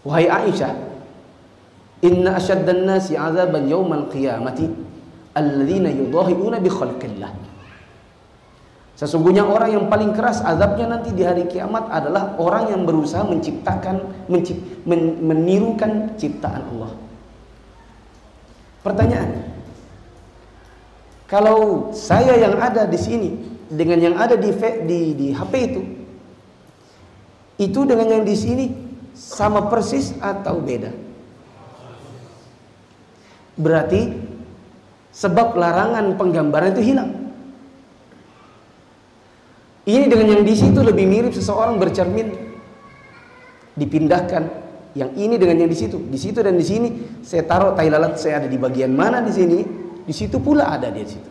Wahai Aisyah, Inna asyaddan nasi azaban yawmal qiyamati alladzina yudahiuna bi khalqillah. Sesungguhnya orang yang paling keras azabnya nanti di hari kiamat adalah orang yang berusaha menciptakan mencip, men, menirukan ciptaan Allah. Pertanyaan. Kalau saya yang ada di sini dengan yang ada di di, di HP itu itu dengan yang di sini sama persis atau beda? Berarti Sebab larangan penggambaran itu hilang. Ini dengan yang di situ lebih mirip seseorang bercermin dipindahkan. Yang ini dengan yang di situ, di situ dan di sini saya taruh tai lalat saya ada di bagian mana di sini, di situ pula ada di situ.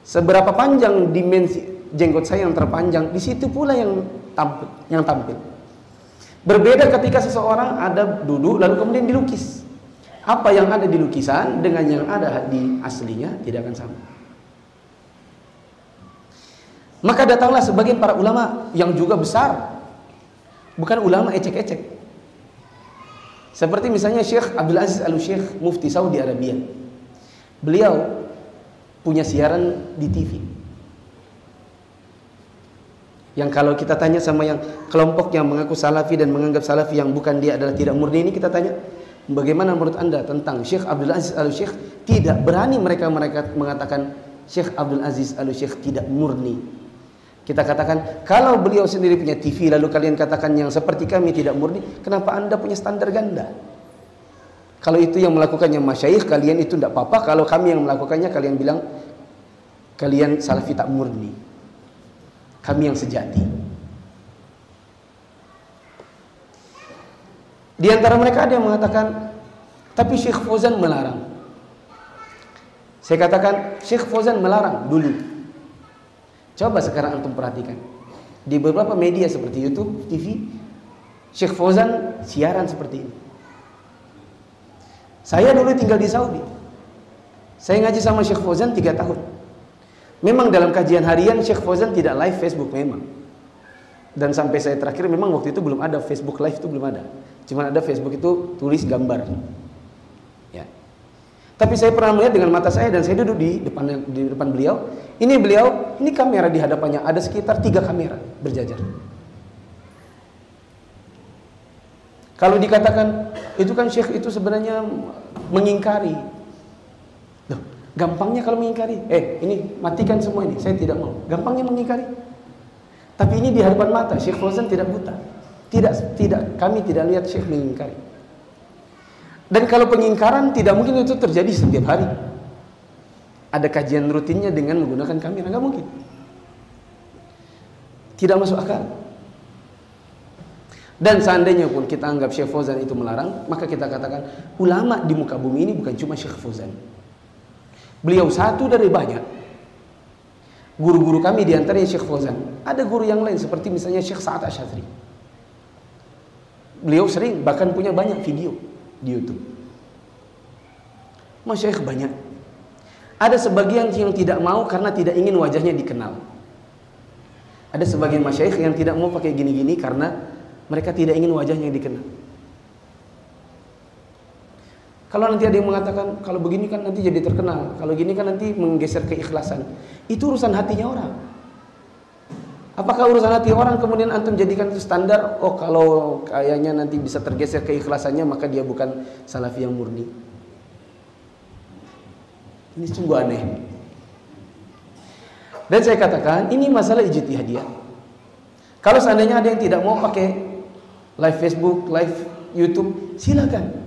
Seberapa panjang dimensi jenggot saya yang terpanjang, di situ pula yang tampil, yang tampil. Berbeda ketika seseorang ada duduk lalu kemudian dilukis apa yang ada di lukisan dengan yang ada di aslinya tidak akan sama. Maka datanglah sebagian para ulama yang juga besar. Bukan ulama ecek-ecek. Seperti misalnya Syekh Abdul Aziz Al-Syekh Mufti Saudi Arabia. Beliau punya siaran di TV. Yang kalau kita tanya sama yang kelompok yang mengaku salafi dan menganggap salafi yang bukan dia adalah tidak murni ini kita tanya, Bagaimana menurut Anda tentang Syekh Abdul Aziz Al-Syekh tidak berani mereka mereka mengatakan Syekh Abdul Aziz Al-Syekh tidak murni. Kita katakan kalau beliau sendiri punya TV lalu kalian katakan yang seperti kami tidak murni, kenapa Anda punya standar ganda? Kalau itu yang melakukannya masyayikh kalian itu tidak apa-apa, kalau kami yang melakukannya kalian bilang kalian salafi tak murni. Kami yang sejati. Di antara mereka ada yang mengatakan, tapi Syekh Fauzan melarang. Saya katakan, Syekh Fauzan melarang dulu. Coba sekarang antum perhatikan. Di beberapa media seperti YouTube, TV, Syekh Fauzan siaran seperti ini. Saya dulu tinggal di Saudi. Saya ngaji sama Syekh Fauzan 3 tahun. Memang dalam kajian harian Syekh Fauzan tidak live Facebook memang. Dan sampai saya terakhir memang waktu itu belum ada Facebook live itu belum ada. Cuma ada Facebook itu tulis gambar. Ya. Tapi saya pernah melihat dengan mata saya dan saya duduk di depan di depan beliau. Ini beliau, ini kamera di hadapannya ada sekitar tiga kamera berjajar. Kalau dikatakan itu kan syekh itu sebenarnya mengingkari. Loh, gampangnya kalau mengingkari. Eh, ini matikan semua ini. Saya tidak mau. Gampangnya mengingkari. Tapi ini di hadapan mata Syekh Fauzan tidak buta. Tidak tidak kami tidak lihat Syekh mengingkari. Dan kalau pengingkaran tidak mungkin itu terjadi setiap hari. Ada kajian rutinnya dengan menggunakan kamera, nggak mungkin. Tidak masuk akal. Dan seandainya pun kita anggap Syekh Fauzan itu melarang, maka kita katakan ulama di muka bumi ini bukan cuma Syekh Fauzan. Beliau satu dari banyak. Guru-guru kami di antaranya Syekh Fauzan. Ada guru yang lain seperti misalnya Syekh Sa'ad Asyadri. Beliau sering bahkan punya banyak video di YouTube. Masyaikh banyak. Ada sebagian yang tidak mau karena tidak ingin wajahnya dikenal. Ada sebagian masyaikh yang tidak mau pakai gini-gini karena mereka tidak ingin wajahnya dikenal. Kalau nanti ada yang mengatakan kalau begini kan nanti jadi terkenal, kalau gini kan nanti menggeser keikhlasan. Itu urusan hatinya orang. Apakah urusan hati orang kemudian antum jadikan itu standar? Oh kalau kayaknya nanti bisa tergeser keikhlasannya maka dia bukan salafi yang murni. Ini sungguh aneh. Dan saya katakan ini masalah ijtihadiyah. Kalau seandainya ada yang tidak mau pakai live Facebook, live YouTube, silakan.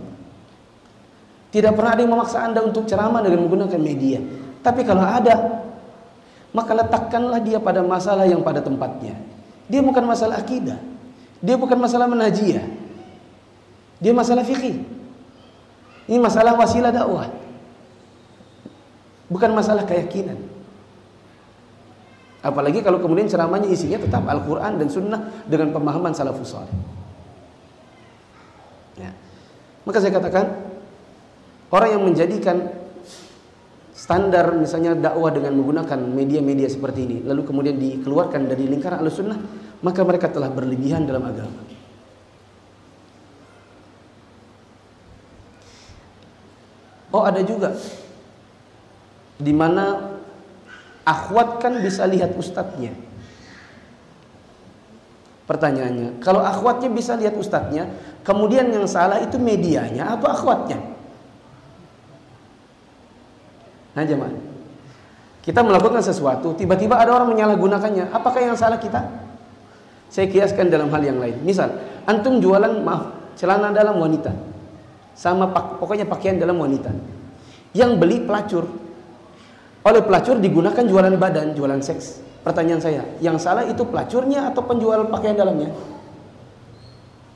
Tidak pernah ada yang memaksa Anda untuk ceramah dengan menggunakan media. Tapi kalau ada maka letakkanlah dia pada masalah yang pada tempatnya. Dia bukan masalah akidah. Dia bukan masalah manhajiyah. Dia masalah fikih. Ini masalah wasilah dakwah. Bukan masalah keyakinan. Apalagi kalau kemudian ceramahnya isinya tetap Al-Quran dan Sunnah dengan pemahaman salafus salih. Ya. Maka saya katakan orang yang menjadikan standar misalnya dakwah dengan menggunakan media-media seperti ini lalu kemudian dikeluarkan dari lingkaran al-sunnah maka mereka telah berlebihan dalam agama. Oh ada juga. Di mana akhwat kan bisa lihat ustadznya. Pertanyaannya kalau akhwatnya bisa lihat ustadznya kemudian yang salah itu medianya atau akhwatnya Nah jemaah, kita melakukan sesuatu, tiba-tiba ada orang menyalahgunakannya. Apakah yang salah kita? Saya kiaskan dalam hal yang lain. Misal, antum jualan maaf celana dalam wanita, sama pak, pokoknya pakaian dalam wanita. Yang beli pelacur, oleh pelacur digunakan jualan badan, jualan seks. Pertanyaan saya, yang salah itu pelacurnya atau penjual pakaian dalamnya?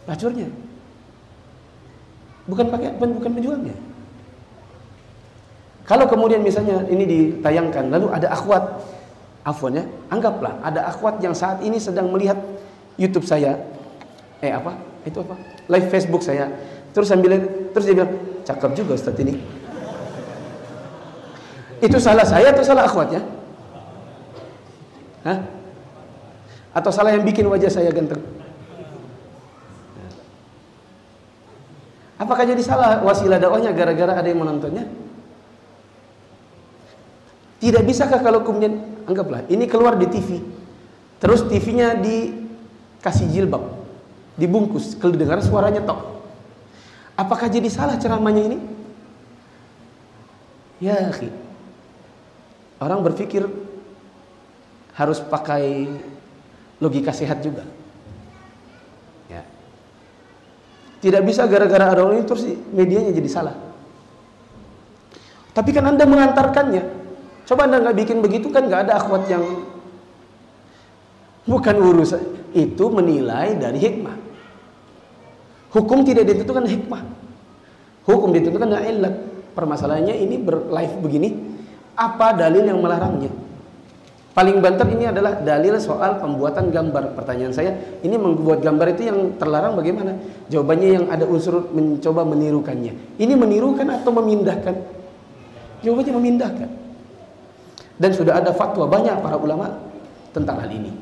Pelacurnya. Bukan pakaian, bukan penjualnya. Kalau kemudian misalnya ini ditayangkan, lalu ada akhwat, afwan ya, anggaplah ada akhwat yang saat ini sedang melihat YouTube saya, eh apa? Itu apa? Live Facebook saya. Terus sambil terus dia bilang, cakep juga Ustaz ini. Itu salah saya atau salah akhwatnya? Hah? Atau salah yang bikin wajah saya ganteng? Apakah jadi salah wasilah dakwahnya gara-gara ada yang menontonnya? Tidak bisakah kalau kemudian anggaplah ini keluar di TV, terus TV-nya dikasih jilbab, dibungkus, kedengar suaranya tok. Apakah jadi salah ceramahnya ini? Ya, akhi. Orang berpikir harus pakai logika sehat juga. Ya. Tidak bisa gara-gara ada orang ini terus medianya jadi salah. Tapi kan Anda mengantarkannya. Coba anda nggak bikin begitu kan nggak ada akhwat yang bukan urusan itu menilai dari hikmah. Hukum tidak ditentukan hikmah. Hukum ditentukan ilat. Permasalahannya ini berlive begini, apa dalil yang melarangnya? Paling banter ini adalah dalil soal pembuatan gambar. Pertanyaan saya, ini membuat gambar itu yang terlarang bagaimana? Jawabannya yang ada unsur mencoba menirukannya. Ini menirukan atau memindahkan? Jawabannya memindahkan. Dan sudah ada fatwa banyak para ulama tentang hal ini.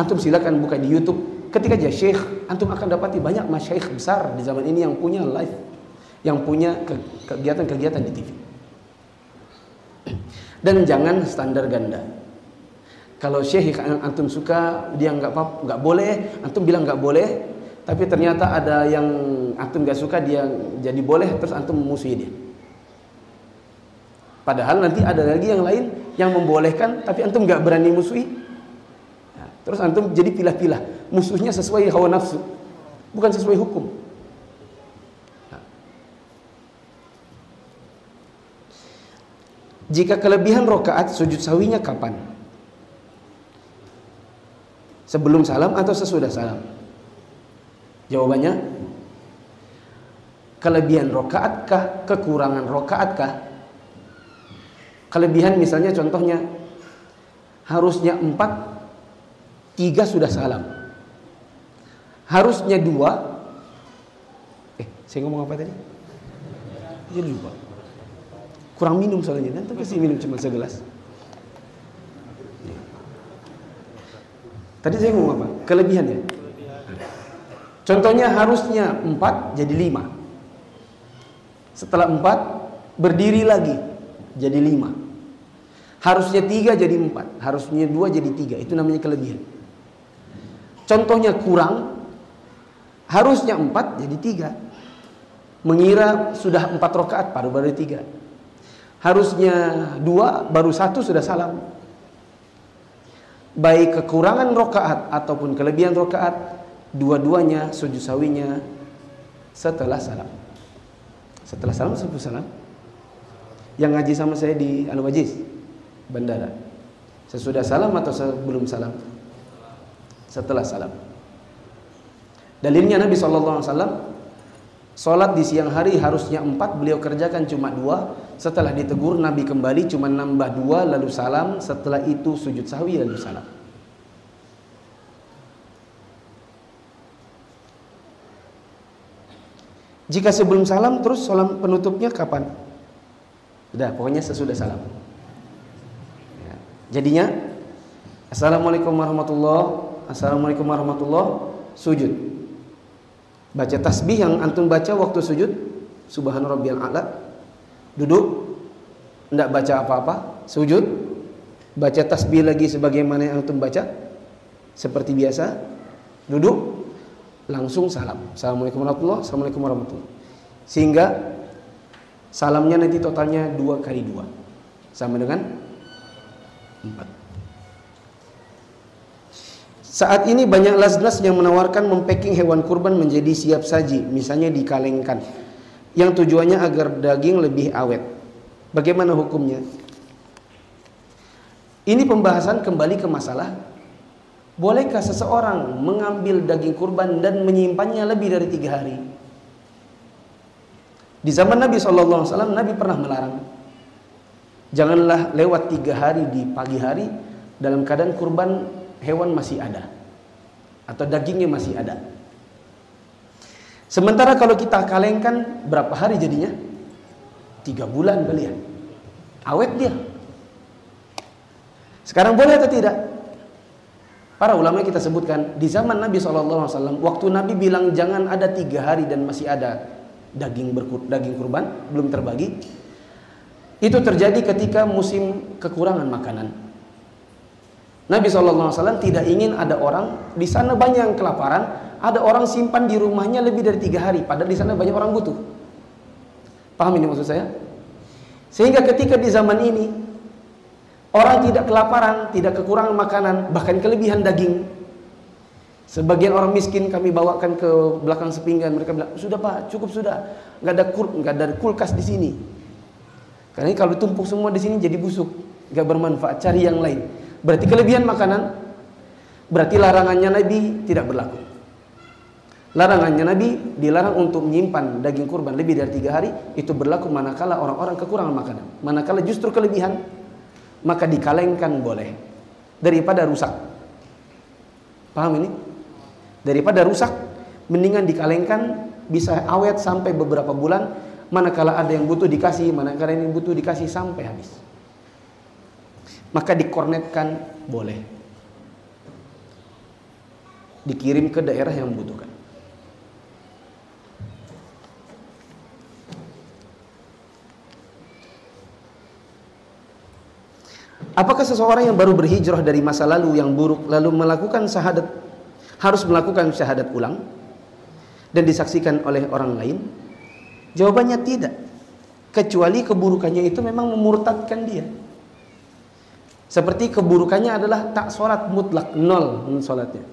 Antum silakan buka di YouTube. Ketika dia syekh, antum akan dapati banyak masyaikh besar di zaman ini yang punya live, yang punya kegiatan-kegiatan di TV. Dan jangan standar ganda. Kalau syekh antum suka, dia nggak nggak boleh, antum bilang nggak boleh, tapi ternyata ada yang antum nggak suka dia jadi boleh, terus antum memusuhi dia. Padahal nanti ada lagi yang lain yang membolehkan, tapi antum nggak berani musuhi. Nah, terus antum jadi pilah-pilah, musuhnya sesuai hawa nafsu, bukan sesuai hukum. Nah. Jika kelebihan rokaat sujud sawinya kapan? Sebelum salam atau sesudah salam? Jawabannya kelebihan rokaatkah, kekurangan rokaatkah? Kelebihan misalnya contohnya harusnya empat, tiga sudah salam. Harusnya dua, eh saya ngomong apa tadi? Jadi lupa. Kurang minum soalnya, nanti kasih minum cuma segelas. Tadi saya ngomong apa? Kelebihannya. Contohnya harusnya empat jadi lima. Setelah empat berdiri lagi jadi lima. Harusnya tiga jadi empat. Harusnya dua jadi tiga. Itu namanya kelebihan. Contohnya kurang. Harusnya empat jadi tiga. Mengira sudah empat rakaat baru baru tiga. Harusnya dua baru satu sudah salam baik kekurangan rokaat ataupun kelebihan rokaat dua-duanya sujud sawinya setelah salam setelah salam sebelum salam yang ngaji sama saya di Al Wajiz bandara sesudah salam atau sebelum salam setelah salam dalilnya Nabi SAW Sholat di siang hari harusnya empat, beliau kerjakan cuma dua. Setelah ditegur, Nabi kembali cuma nambah dua, lalu salam. Setelah itu sujud sahwi, lalu salam. Jika sebelum salam, terus salam penutupnya kapan? Sudah, pokoknya sesudah salam. Ya. Jadinya, Assalamualaikum warahmatullahi Assalamualaikum warahmatullahi Sujud. Baca tasbih yang antum baca waktu sujud subhana rabbiyal a'la. Duduk tidak baca apa-apa sujud. Baca tasbih lagi sebagaimana yang antum baca seperti biasa. Duduk langsung salam. Assalamualaikum warahmatullahi assalamualaikum warahmatullahi sehingga salamnya nanti totalnya dua kali dua. Sama dengan saat ini banyak las-las yang menawarkan mempacking hewan kurban menjadi siap saji, misalnya dikalengkan, yang tujuannya agar daging lebih awet. Bagaimana hukumnya? Ini pembahasan kembali ke masalah Bolehkah seseorang mengambil daging kurban dan menyimpannya lebih dari tiga hari? Di zaman Nabi SAW, Nabi pernah melarang. Janganlah lewat tiga hari di pagi hari dalam keadaan kurban hewan masih ada atau dagingnya masih ada. Sementara kalau kita kalengkan berapa hari jadinya? Tiga bulan kalian. Awet dia. Sekarang boleh atau tidak? Para ulama kita sebutkan di zaman Nabi SAW waktu Nabi bilang jangan ada tiga hari dan masih ada daging berkur, daging kurban belum terbagi itu terjadi ketika musim kekurangan makanan Nabi SAW tidak ingin ada orang di sana banyak yang kelaparan, ada orang simpan di rumahnya lebih dari tiga hari, padahal di sana banyak orang butuh. Paham ini maksud saya? Sehingga ketika di zaman ini orang tidak kelaparan, tidak kekurangan makanan, bahkan kelebihan daging. Sebagian orang miskin kami bawakan ke belakang sepinggan, mereka bilang sudah pak, cukup sudah, nggak ada kur, nggak ada kulkas di sini. Karena kalau tumpuk semua di sini jadi busuk, nggak bermanfaat. Cari yang lain. Berarti kelebihan makanan berarti larangannya Nabi tidak berlaku. Larangannya Nabi dilarang untuk menyimpan daging kurban lebih dari tiga hari itu berlaku manakala orang-orang kekurangan makanan. Manakala justru kelebihan maka dikalengkan boleh daripada rusak. Paham ini? Daripada rusak mendingan dikalengkan bisa awet sampai beberapa bulan manakala ada yang butuh dikasih manakala yang butuh dikasih sampai habis maka dikornetkan boleh. Dikirim ke daerah yang membutuhkan. Apakah seseorang yang baru berhijrah dari masa lalu yang buruk lalu melakukan syahadat harus melakukan syahadat ulang dan disaksikan oleh orang lain? Jawabannya tidak. Kecuali keburukannya itu memang memurtadkan dia. Seperti keburukannya adalah tak sholat mutlak nol sholatnya.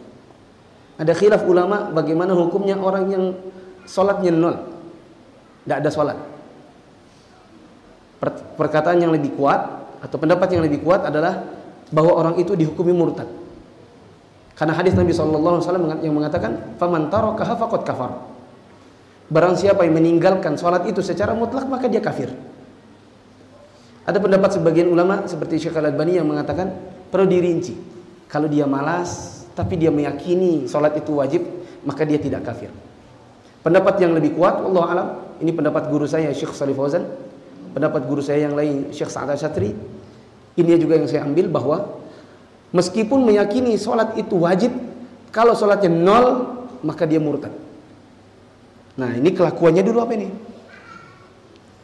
Ada khilaf ulama bagaimana hukumnya orang yang sholatnya nol, tidak ada sholat. Perkataan yang lebih kuat atau pendapat yang lebih kuat adalah bahwa orang itu dihukumi murtad. Karena hadis Nabi SAW yang mengatakan, "Faman tarakaha faqad kafar." Barang siapa yang meninggalkan sholat itu secara mutlak maka dia kafir. Ada pendapat sebagian ulama seperti Syekh Al-Albani yang mengatakan perlu dirinci. Kalau dia malas tapi dia meyakini sholat itu wajib, maka dia tidak kafir. Pendapat yang lebih kuat, Allah alam, ini pendapat guru saya Syekh Salih Fauzan, pendapat guru saya yang lain Syekh Sa'ad Syatri. Ini juga yang saya ambil bahwa meskipun meyakini sholat itu wajib, kalau sholatnya nol, maka dia murtad. Nah ini kelakuannya dulu apa ini?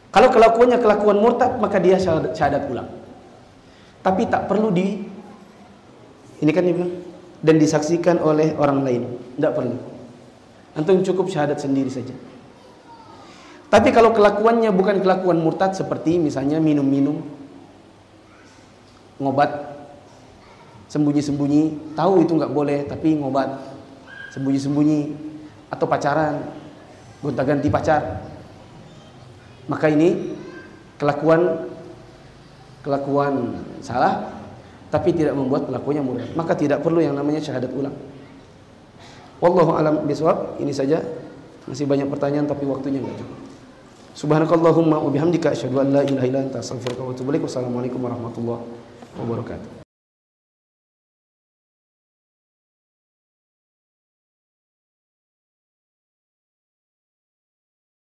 Kalau kelakuannya kelakuan murtad maka dia syahadat, ulang. Tapi tak perlu di ini kan bilang dan disaksikan oleh orang lain. Tidak perlu. Antum cukup syahadat sendiri saja. Tapi kalau kelakuannya bukan kelakuan murtad seperti misalnya minum-minum, ngobat, sembunyi-sembunyi, tahu itu nggak boleh tapi ngobat, sembunyi-sembunyi, atau pacaran, gonta-ganti pacar, maka ini kelakuan kelakuan salah tapi tidak membuat pelakunya murtad. Maka tidak perlu yang namanya syahadat ulang. Wallahu alam bisawab. Ini saja. Masih banyak pertanyaan tapi waktunya enggak cukup. Subhanakallahumma wa bihamdika asyhadu an la ilaha illa anta astaghfiruka wa atubu ilaik. Wassalamualaikum warahmatullahi wabarakatuh.